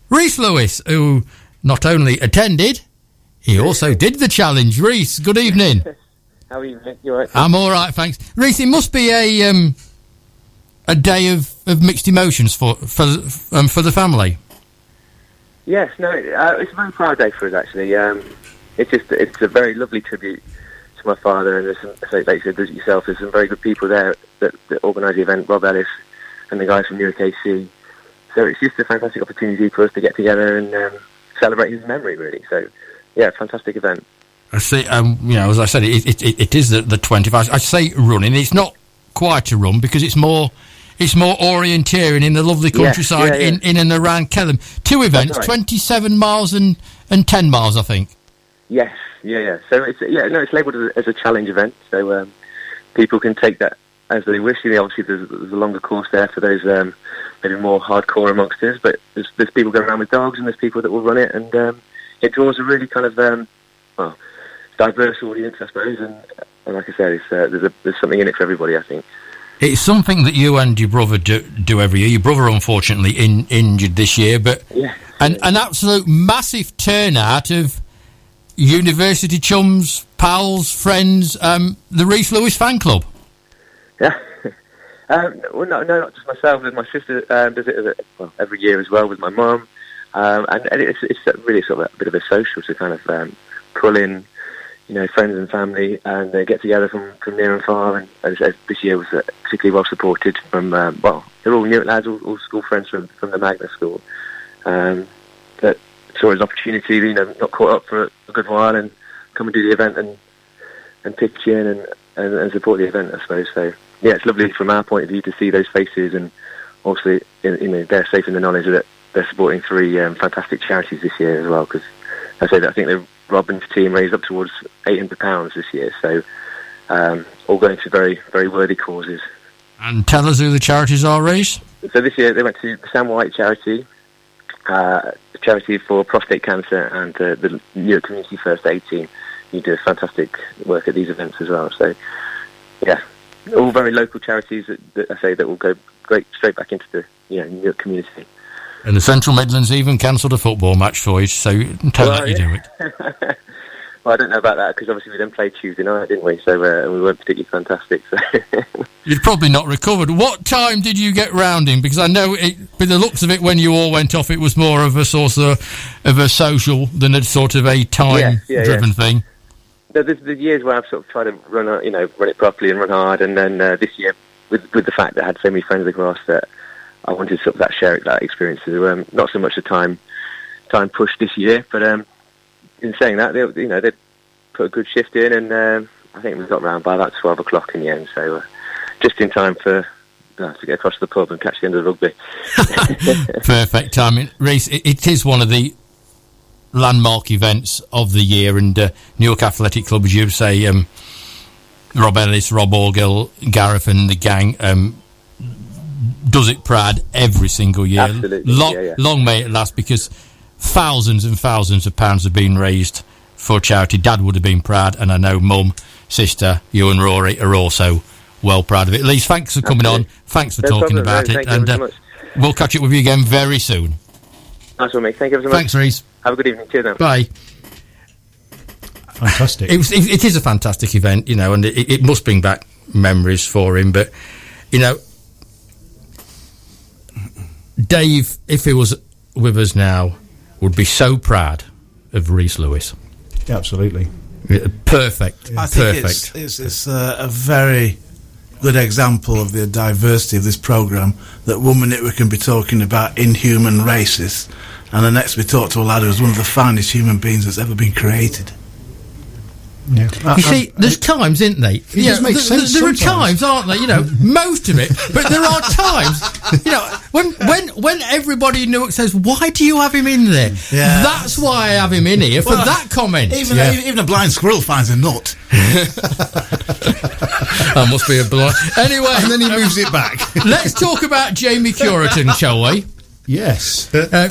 [SPEAKER 2] Reese Lewis, who not only attended, he also did the challenge. Reese, good evening.
[SPEAKER 5] How are you, mate? You alright?
[SPEAKER 2] I'm all right, thanks. Reese, it must be a um, a day of, of mixed emotions for for um, for the family.
[SPEAKER 5] Yes, no, uh, it's a very proud day for us actually. Um, it's just it's a very lovely tribute to my father, and there's some, like you said yourself. There's some very good people there that, that organise the event. Rob Ellis and the guys from AC. So it's just a fantastic opportunity for us to get together and um, celebrate his memory, really. So yeah, fantastic event.
[SPEAKER 2] I see. Um, you know, as I said, it it, it, it is the the 25th. I say running. It's not quite a run because it's more. It's more orienteering in the lovely countryside
[SPEAKER 5] yeah, yeah.
[SPEAKER 2] In, in and around Kelham. Two events,
[SPEAKER 5] right.
[SPEAKER 2] 27 miles and, and 10 miles, I think.
[SPEAKER 5] Yes, yeah, yeah. So it's yeah, no, it's labelled as a, as a challenge event, so um, people can take that as they wish. You know, obviously, there's, there's a longer course there for those um, maybe more hardcore amongst us, but there's, there's people going around with dogs, and there's people that will run it, and um, it draws a really kind of um, well diverse audience, I suppose. And, and like I said, it's, uh, there's a, there's something in it for everybody, I think.
[SPEAKER 2] It's something that you and your brother do, do every year. Your brother, unfortunately, in, injured this year, but
[SPEAKER 5] Yeah.
[SPEAKER 2] an, an absolute massive turnout of university chums, pals, friends, um, the Reese Lewis fan club.
[SPEAKER 5] Yeah. um, well, no, no, not just myself. My sister um, does it well, every year as well with my mum, um, and, and it's, it's really sort of a bit of a social to kind of um, pull in, you know, friends and family, and they get together from, from near and far. And as I said, this year was uh, particularly well supported from um, well, they're all Newark lads, all, all school friends from from the Magnus School. Um, that saw an opportunity, you know, not caught up for a good while, and come and do the event and and pitch in and, and, and support the event, I suppose. So yeah, it's lovely from our point of view to see those faces, and also you know they're safe in the knowledge that they're supporting three um, fantastic charities this year as well. Because I say that I think the Robin's team raised up towards eight hundred pounds this year, so um, all going to very very worthy causes.
[SPEAKER 2] And tell us who the charities are, Reese.
[SPEAKER 5] So this year they went to the Sam White charity, uh, charity for prostate cancer, and uh, the Newark Community First Aid team. You do fantastic work at these events as well. So, yeah, all very local charities that, that I say that will go great straight back into the you know Newark community.
[SPEAKER 2] And the Central Midlands even cancelled a football match for you, so tell
[SPEAKER 5] Well,
[SPEAKER 2] that you
[SPEAKER 5] yeah.
[SPEAKER 2] do it.
[SPEAKER 5] Well, I don't know about that because obviously we didn't play Tuesday night, didn't we? So uh, we weren't particularly fantastic. So
[SPEAKER 2] You'd probably not recovered. What time did you get rounding? Because I know, it, by the looks of it, when you all went off, it was more of a sort of, of a social than a sort of a time-driven
[SPEAKER 5] Yeah, yeah, yeah.
[SPEAKER 2] thing.
[SPEAKER 5] no, there's the years where I've sort of tried to run, uh, you know, run it properly and run hard, and then uh, this year, with with the fact that I had so many friends across that I wanted sort of that share that experience. Um, not so much the time time push this year, but um, in saying that, they, you know, they put a good shift in, and um, I think we got round by about twelve o'clock in the end. So, uh, just in time for uh, to get across the pub and catch the end of the rugby.
[SPEAKER 2] Perfect timing. Reese, it, it is one of the landmark events of the year, and uh, Newark Athletic Club, as you say, um, Rob Ellis, Rob Orgill, Gareth, and the gang um, does it proud every single year.
[SPEAKER 5] Absolutely,
[SPEAKER 2] Long,
[SPEAKER 5] yeah, yeah.
[SPEAKER 2] long may it last because thousands and thousands of pounds have been raised for charity. Dad would have been proud, and I know Mum, sister, you, and Rory are also well proud of it. Lise, thanks for coming
[SPEAKER 5] Absolutely.
[SPEAKER 2] on. Thanks for
[SPEAKER 5] No
[SPEAKER 2] talking
[SPEAKER 5] problem,
[SPEAKER 2] about
[SPEAKER 5] no,
[SPEAKER 2] it,
[SPEAKER 5] thank you
[SPEAKER 2] and
[SPEAKER 5] very
[SPEAKER 2] uh,
[SPEAKER 5] much.
[SPEAKER 2] we'll catch up with you again very soon.
[SPEAKER 5] Nice one, mate. Thank you so much.
[SPEAKER 2] Thanks, Reese.
[SPEAKER 5] Have a good evening. Cheers now.
[SPEAKER 2] Bye.
[SPEAKER 4] Fantastic.
[SPEAKER 2] It, was, it, it is a fantastic event, you know, and it, it must bring back memories for him. But you know, Dave, if he was with us now, would be so proud of Reese Lewis.
[SPEAKER 4] Absolutely.
[SPEAKER 2] Yeah, Perfect,
[SPEAKER 3] I think
[SPEAKER 2] perfect.
[SPEAKER 3] it's it's, it's uh, a very good example of the diversity of this program. That one minute we can be talking about inhuman races, and the next we talk to a lad who's one of the finest human beings that's ever been created.
[SPEAKER 4] Yeah.
[SPEAKER 2] You uh, see, um, there's times, isn't they?
[SPEAKER 4] It make
[SPEAKER 2] th- th- There are times, aren't there? You know, most of it, but there are times. You know, when when when everybody in Newark says, "Why do you have him in there?"
[SPEAKER 3] Yeah.
[SPEAKER 2] That's why I have him in here for
[SPEAKER 3] Well,
[SPEAKER 2] that comment.
[SPEAKER 3] Even
[SPEAKER 4] Yeah.
[SPEAKER 3] even a blind squirrel finds a nut.
[SPEAKER 2] That must be a blind. Anyway,
[SPEAKER 4] and then he moves it um, back.
[SPEAKER 2] let's talk about Jamie Cureton, shall we?
[SPEAKER 4] yes.
[SPEAKER 2] Uh,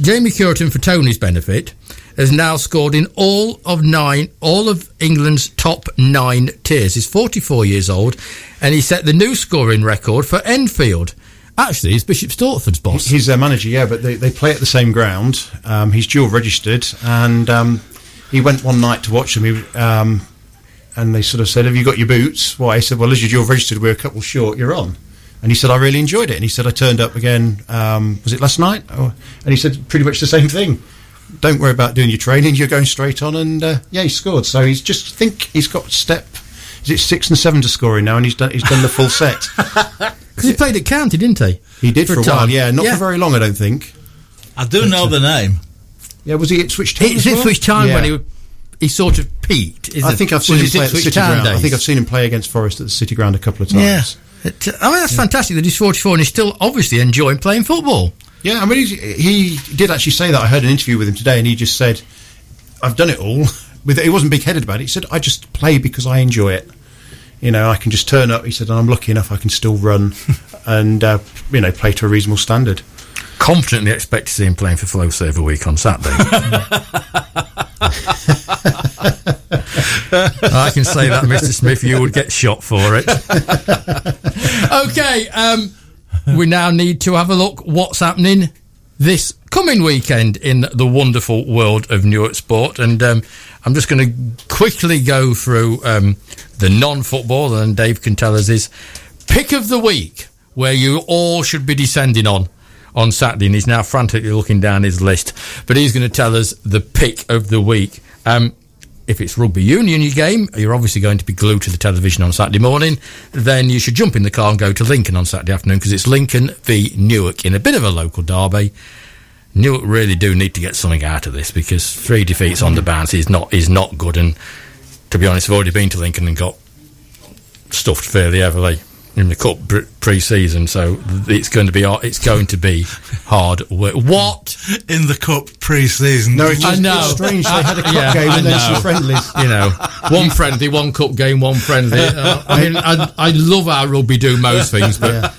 [SPEAKER 2] Jamie Cureton, for Tony's benefit, has now scored in all of nine, all of England's top nine tiers. He's 44 years old, and he set the new scoring record for Enfield. Actually, he's Bishop Stortford's boss.
[SPEAKER 4] He's their manager, yeah, but they, they play at the same ground. Um, he's dual registered, and um, he went one night to watch them. He, um, and they sort of said, "Have you got your boots?" Why? He said, "Well, as you're dual registered, we're a couple short. You're on." And he said, "I really enjoyed it." And he said, "I turned up again. Um, was it last night?" Oh, and he said, "Pretty much the same thing. Don't worry about doing your training. You're going straight on." And uh, yeah, he scored. So he's just think he's got step. Is it six and seven to scoring now? And he's done he's done the full set.
[SPEAKER 2] Because he played at County, didn't he?
[SPEAKER 4] He did for,
[SPEAKER 2] For
[SPEAKER 4] a
[SPEAKER 2] a time.
[SPEAKER 4] while, yeah. Not
[SPEAKER 2] Yeah.
[SPEAKER 4] for very long, I don't think.
[SPEAKER 3] I do know the name.
[SPEAKER 4] Yeah, was he Ipswich Town?
[SPEAKER 2] It's
[SPEAKER 4] as well?
[SPEAKER 2] Ipswich Town
[SPEAKER 4] Yeah.
[SPEAKER 2] when he he sort of peaked. Isn't
[SPEAKER 4] I think I've
[SPEAKER 2] was
[SPEAKER 4] seen him
[SPEAKER 2] it
[SPEAKER 4] play at the City
[SPEAKER 2] Town
[SPEAKER 4] Ground. I think I've seen him play against Forest at the City Ground a couple of times.
[SPEAKER 2] Yeah. It, uh, I mean, that's fantastic that he's 44 and he's still obviously enjoying playing football.
[SPEAKER 4] Yeah, I mean, he's, he did actually say that. I heard an interview with him today, and he just said, "I've done it all." With he wasn't big-headed about it. He said, "I just play because I enjoy it." You know, I can just turn up. He said, and I'm lucky enough I can still run and uh, you know play to a reasonable standard.
[SPEAKER 2] Confidently expect to see him playing for Flowserve a week on Saturday. I can say that, Mr. Smith, you would get shot for it. okay, um, we now need to have a look what's happening this coming weekend in the wonderful world of Newark sport. And um, I'm just going to quickly go through um, the non football, and Dave can tell us his pick of the week where you all should be descending on on Saturday. And he's now frantically looking down his list, but he's going to tell us the pick of the week. Um, if it's rugby union your game, you're obviously going to be glued to the television on Saturday morning. Then you should jump in the car and go to Lincoln on Saturday afternoon because it's Lincoln v Newark in a bit of a local derby. Newark really do need to get something out of this because three defeats on the bounce is not is not good. And to be honest, I've already been to Lincoln and got stuffed fairly heavily in the cup pre- pre-season, so it's going to be it's going to be hard work. What
[SPEAKER 3] In the cup pre-season.
[SPEAKER 4] No, it's
[SPEAKER 2] I know.
[SPEAKER 4] it's strange. They had a cup
[SPEAKER 2] Yeah,
[SPEAKER 4] game
[SPEAKER 2] I
[SPEAKER 4] and then some friendlies.
[SPEAKER 2] you know, one friendly, one cup game, one friendly. Uh, I mean, I, I love how rugby do most things, but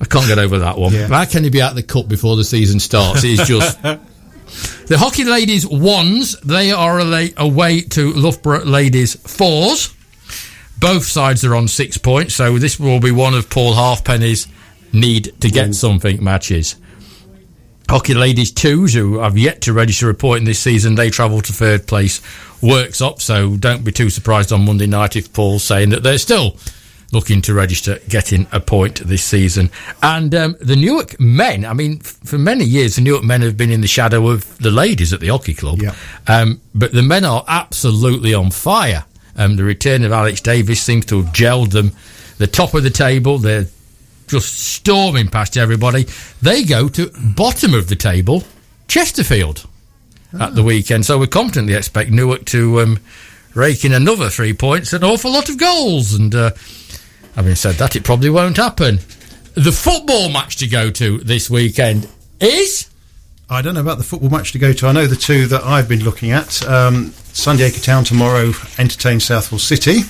[SPEAKER 2] I can't get over that one.
[SPEAKER 4] Yeah.
[SPEAKER 2] How can you be at the cup before the season starts? It's just. The hockey ladies ones, they are away to Loughborough ladies fours. Both sides are on six points, so this will be one of Paul Halfpenny's need to get something matches. Hockey ladies twos, who have yet to register a point in this season, they travel to third place Worksop. So don't be too surprised on Monday night if Paul's saying that they're still looking to register getting a point this season. And um, the Newark men, I mean, f- for many years, the Newark men have been in the shadow of the ladies at the hockey club.
[SPEAKER 4] Yeah.
[SPEAKER 2] Um, but the men are absolutely on fire. Um, the return of Alex Davis seems to have gelled them. The top of the table, they're just storming past everybody. They go to bottom of the table, Chesterfield, at the weekend. So we confidently expect Newark to um, rake in another three points, an awful lot of goals. And uh, having said that, it probably won't happen. The football match to go to this weekend is.
[SPEAKER 4] I don't know about the football match to go to. I know the two that I've been looking at. Um, Sandiacre Town tomorrow entertain Southwell City.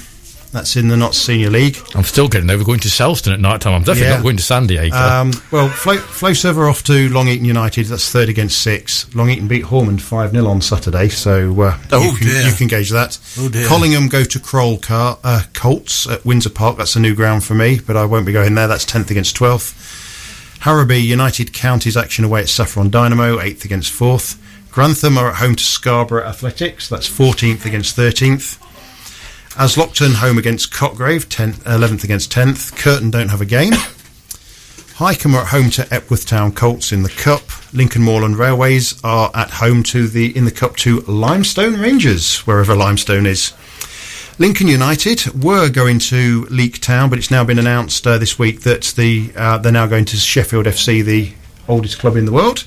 [SPEAKER 4] That's in the Notts Senior League.
[SPEAKER 2] I'm still getting over going to Selston at night time. I'm definitely
[SPEAKER 4] Yeah.
[SPEAKER 2] not going to Sandiacre.
[SPEAKER 4] Um, well, Flow, Flow Server off to Long Eaton United. That's third against six. Long Eaton beat Hormond 5 0 on Saturday, so uh,
[SPEAKER 3] Oh,
[SPEAKER 4] you, can,
[SPEAKER 3] dear.
[SPEAKER 4] you can gauge that.
[SPEAKER 3] Oh, dear.
[SPEAKER 4] Collingham go to Kroll Car, uh, Colts at Windsor Park. That's a new ground for me, but I won't be going there. That's 10th against 12th. Harrowby United Counties action away at Saffron Dynamo, 8th against 4th. Grantham are at home to Scarborough Athletics. That's 14th against 13th. Aslockton home against Cotgrave, 10th, 11th against 10th. Curtin don't have a game. Hykeham are at home to Epworth Town Colts in the Cup. Lincoln Moorland Railways are at home to the in the Cup to Limestone Rangers, wherever Limestone is. Lincoln United were going to Leek Town, but it's now been announced uh, this week that the uh, they're now going to Sheffield FC, the oldest club in the world.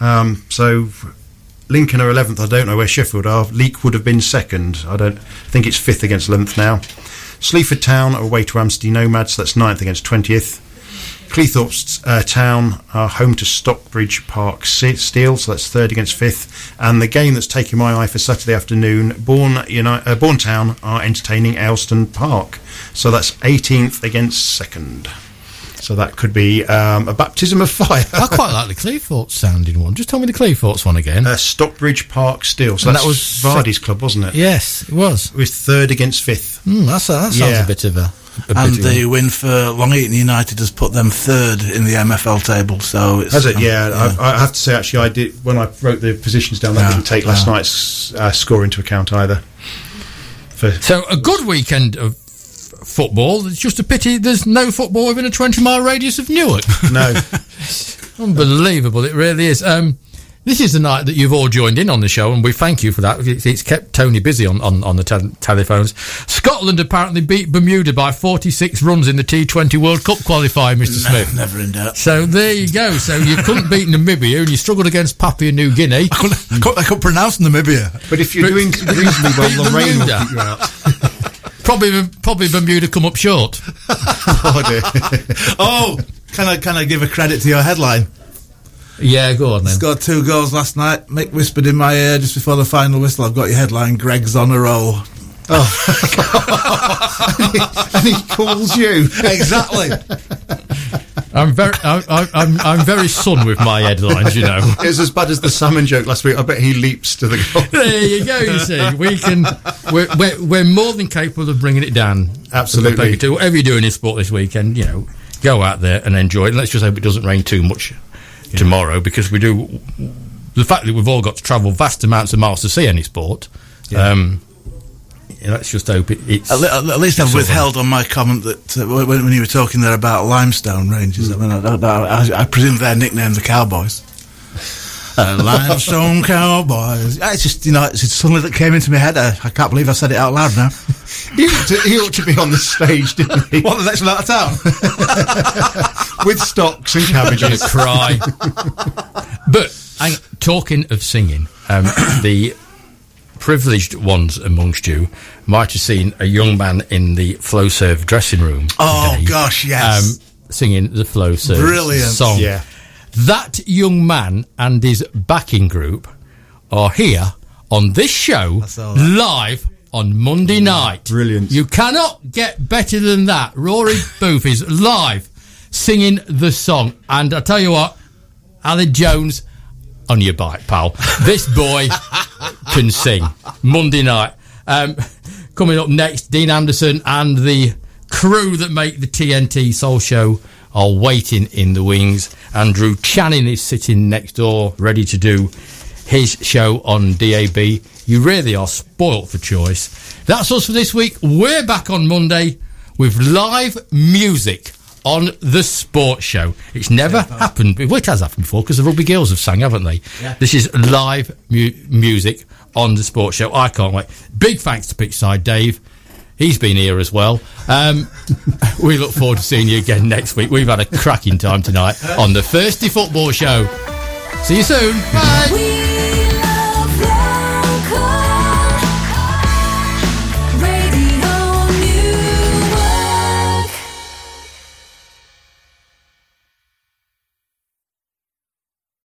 [SPEAKER 4] Um, so Lincoln are 11th. I don't know where Sheffield are. Leek would have been second. I don't think it's fifth against 11th now. Sleaford Town are away to Anstey Nomads. That's ninth against 20th. Cleethorpes uh, Town are home to Stocksbridge Park Steel, so that's third against fifth. And the game that's taking my eye for Saturday afternoon, Bourne, uh, Bourne Town are entertaining Aylestone Park, so that's 18th against second. So that could be um, a baptism of fire.
[SPEAKER 2] I quite like the Cleethorpes sounding one. Just tell me the Cleethorpes one again.
[SPEAKER 4] Uh, Stocksbridge Park Steel, so
[SPEAKER 2] And
[SPEAKER 4] that
[SPEAKER 2] that
[SPEAKER 4] was
[SPEAKER 2] was
[SPEAKER 4] Vardy's club, wasn't it?
[SPEAKER 2] yes, it was.
[SPEAKER 4] It was third against fifth.
[SPEAKER 2] Mm, that's a, that sounds
[SPEAKER 4] Yeah.
[SPEAKER 2] a bit of a. a
[SPEAKER 3] And
[SPEAKER 2] bit of a-
[SPEAKER 3] the win for Long Eaton United has put them third in the MFL table. So it's
[SPEAKER 4] Has it?
[SPEAKER 3] um,
[SPEAKER 4] Yeah, I, I have to say actually, I did when I wrote the positions down. I
[SPEAKER 3] Yeah,
[SPEAKER 4] didn't take last night's uh, score into account either. For
[SPEAKER 2] So a good weekend of f- football. It's just a pity there's no football within a 20 mile radius of Newark.
[SPEAKER 4] no,
[SPEAKER 2] Unbelievable, it really is. Um, this is the night that you've all joined in on the show, and we thank you for that. It's, it's kept Tony busy on, on, on the tel- telephones. Scotland apparently beat Bermuda by 46 runs in the T20 World Cup qualifier, Mr. Smith.
[SPEAKER 3] never in doubt.
[SPEAKER 2] So there you go. So you couldn't beat Namibia, and you struggled against Papua New Guinea.
[SPEAKER 3] I couldn't, I couldn't, I couldn't pronounce Namibia.
[SPEAKER 4] but if you're
[SPEAKER 2] But-
[SPEAKER 4] doing reasonably
[SPEAKER 2] Beat
[SPEAKER 4] well, Lorraine will
[SPEAKER 2] Bermuda.
[SPEAKER 4] keep you out.
[SPEAKER 2] Probably, probably Bermuda come up short.
[SPEAKER 4] Oh.
[SPEAKER 3] Oh, can I can I give a credit to your headline?
[SPEAKER 2] Yeah, go on then.
[SPEAKER 3] Scored two goals last night. Mick whispered in my ear just before the final whistle. I've got your headline. Greg's on a roll.
[SPEAKER 4] Oh, and he calls you.
[SPEAKER 3] Exactly.
[SPEAKER 2] I'm very, I, I, I'm, I'm very sun with my headlines, you know.
[SPEAKER 4] It was as bad as the salmon joke last week. I bet he leaps to the goal.
[SPEAKER 2] There you go. You see, we can. We're, we're, we're more than capable of bringing it down.
[SPEAKER 4] Absolutely.
[SPEAKER 2] To whatever you're doing in sport this weekend, you know, go out there and enjoy it. Let's just hope it doesn't rain too much tomorrow, because we do. The fact that we've all got to travel vast amounts of miles to see any sport. Um, yeah, let's just hope it, it's.
[SPEAKER 3] At, at least I've withheld on my comment that uh, when, when you were talking there about limestone ranges, I mean, I, I, I, I presume they're nicknamed the Cowboys. Uh, limestone Cowboys. It's just, you know, it's, it's something that came into my head. I, I can't believe I said it out loud now.
[SPEAKER 4] He ought, to, he ought to be on the stage, didn't he?
[SPEAKER 3] what, the next one out of town?
[SPEAKER 4] With stocks and cabbages.
[SPEAKER 2] cry. but hang, talking of singing, um, the privileged ones amongst you might have seen a young man in the Flowserve dressing room.
[SPEAKER 3] Oh,
[SPEAKER 2] today,
[SPEAKER 3] gosh, yes.
[SPEAKER 2] Um, singing the Flowserve
[SPEAKER 3] Brilliant.
[SPEAKER 2] song.
[SPEAKER 4] Yeah.
[SPEAKER 2] That young man and his backing group are here on this show live on Monday night.
[SPEAKER 4] Brilliant.
[SPEAKER 2] You cannot get better than that. Rory Booth is live singing the song. And I tell you what, Ali Jones, on your bike, pal. This boy can sing. Monday night. Um, coming up next, Dean Anderson and the crew that make the TNT Soul Show are waiting in the wings. Andrew Channing is sitting next door, ready to do his show on DAB. You really are spoilt for choice. That's us for this week. We're back on Monday with live music on the sports show. It's never happened. Well, it has happened before because the Rugby Girls have sang, haven't they?
[SPEAKER 3] Yeah.
[SPEAKER 2] This is live mu- music on the sports show. I can't wait. Big thanks to Pitchside Dave. He's been here as well. Um, we look forward to seeing you again next week. We've had a cracking time tonight on the Thirsty Football Show. See you soon. Bye.
[SPEAKER 6] We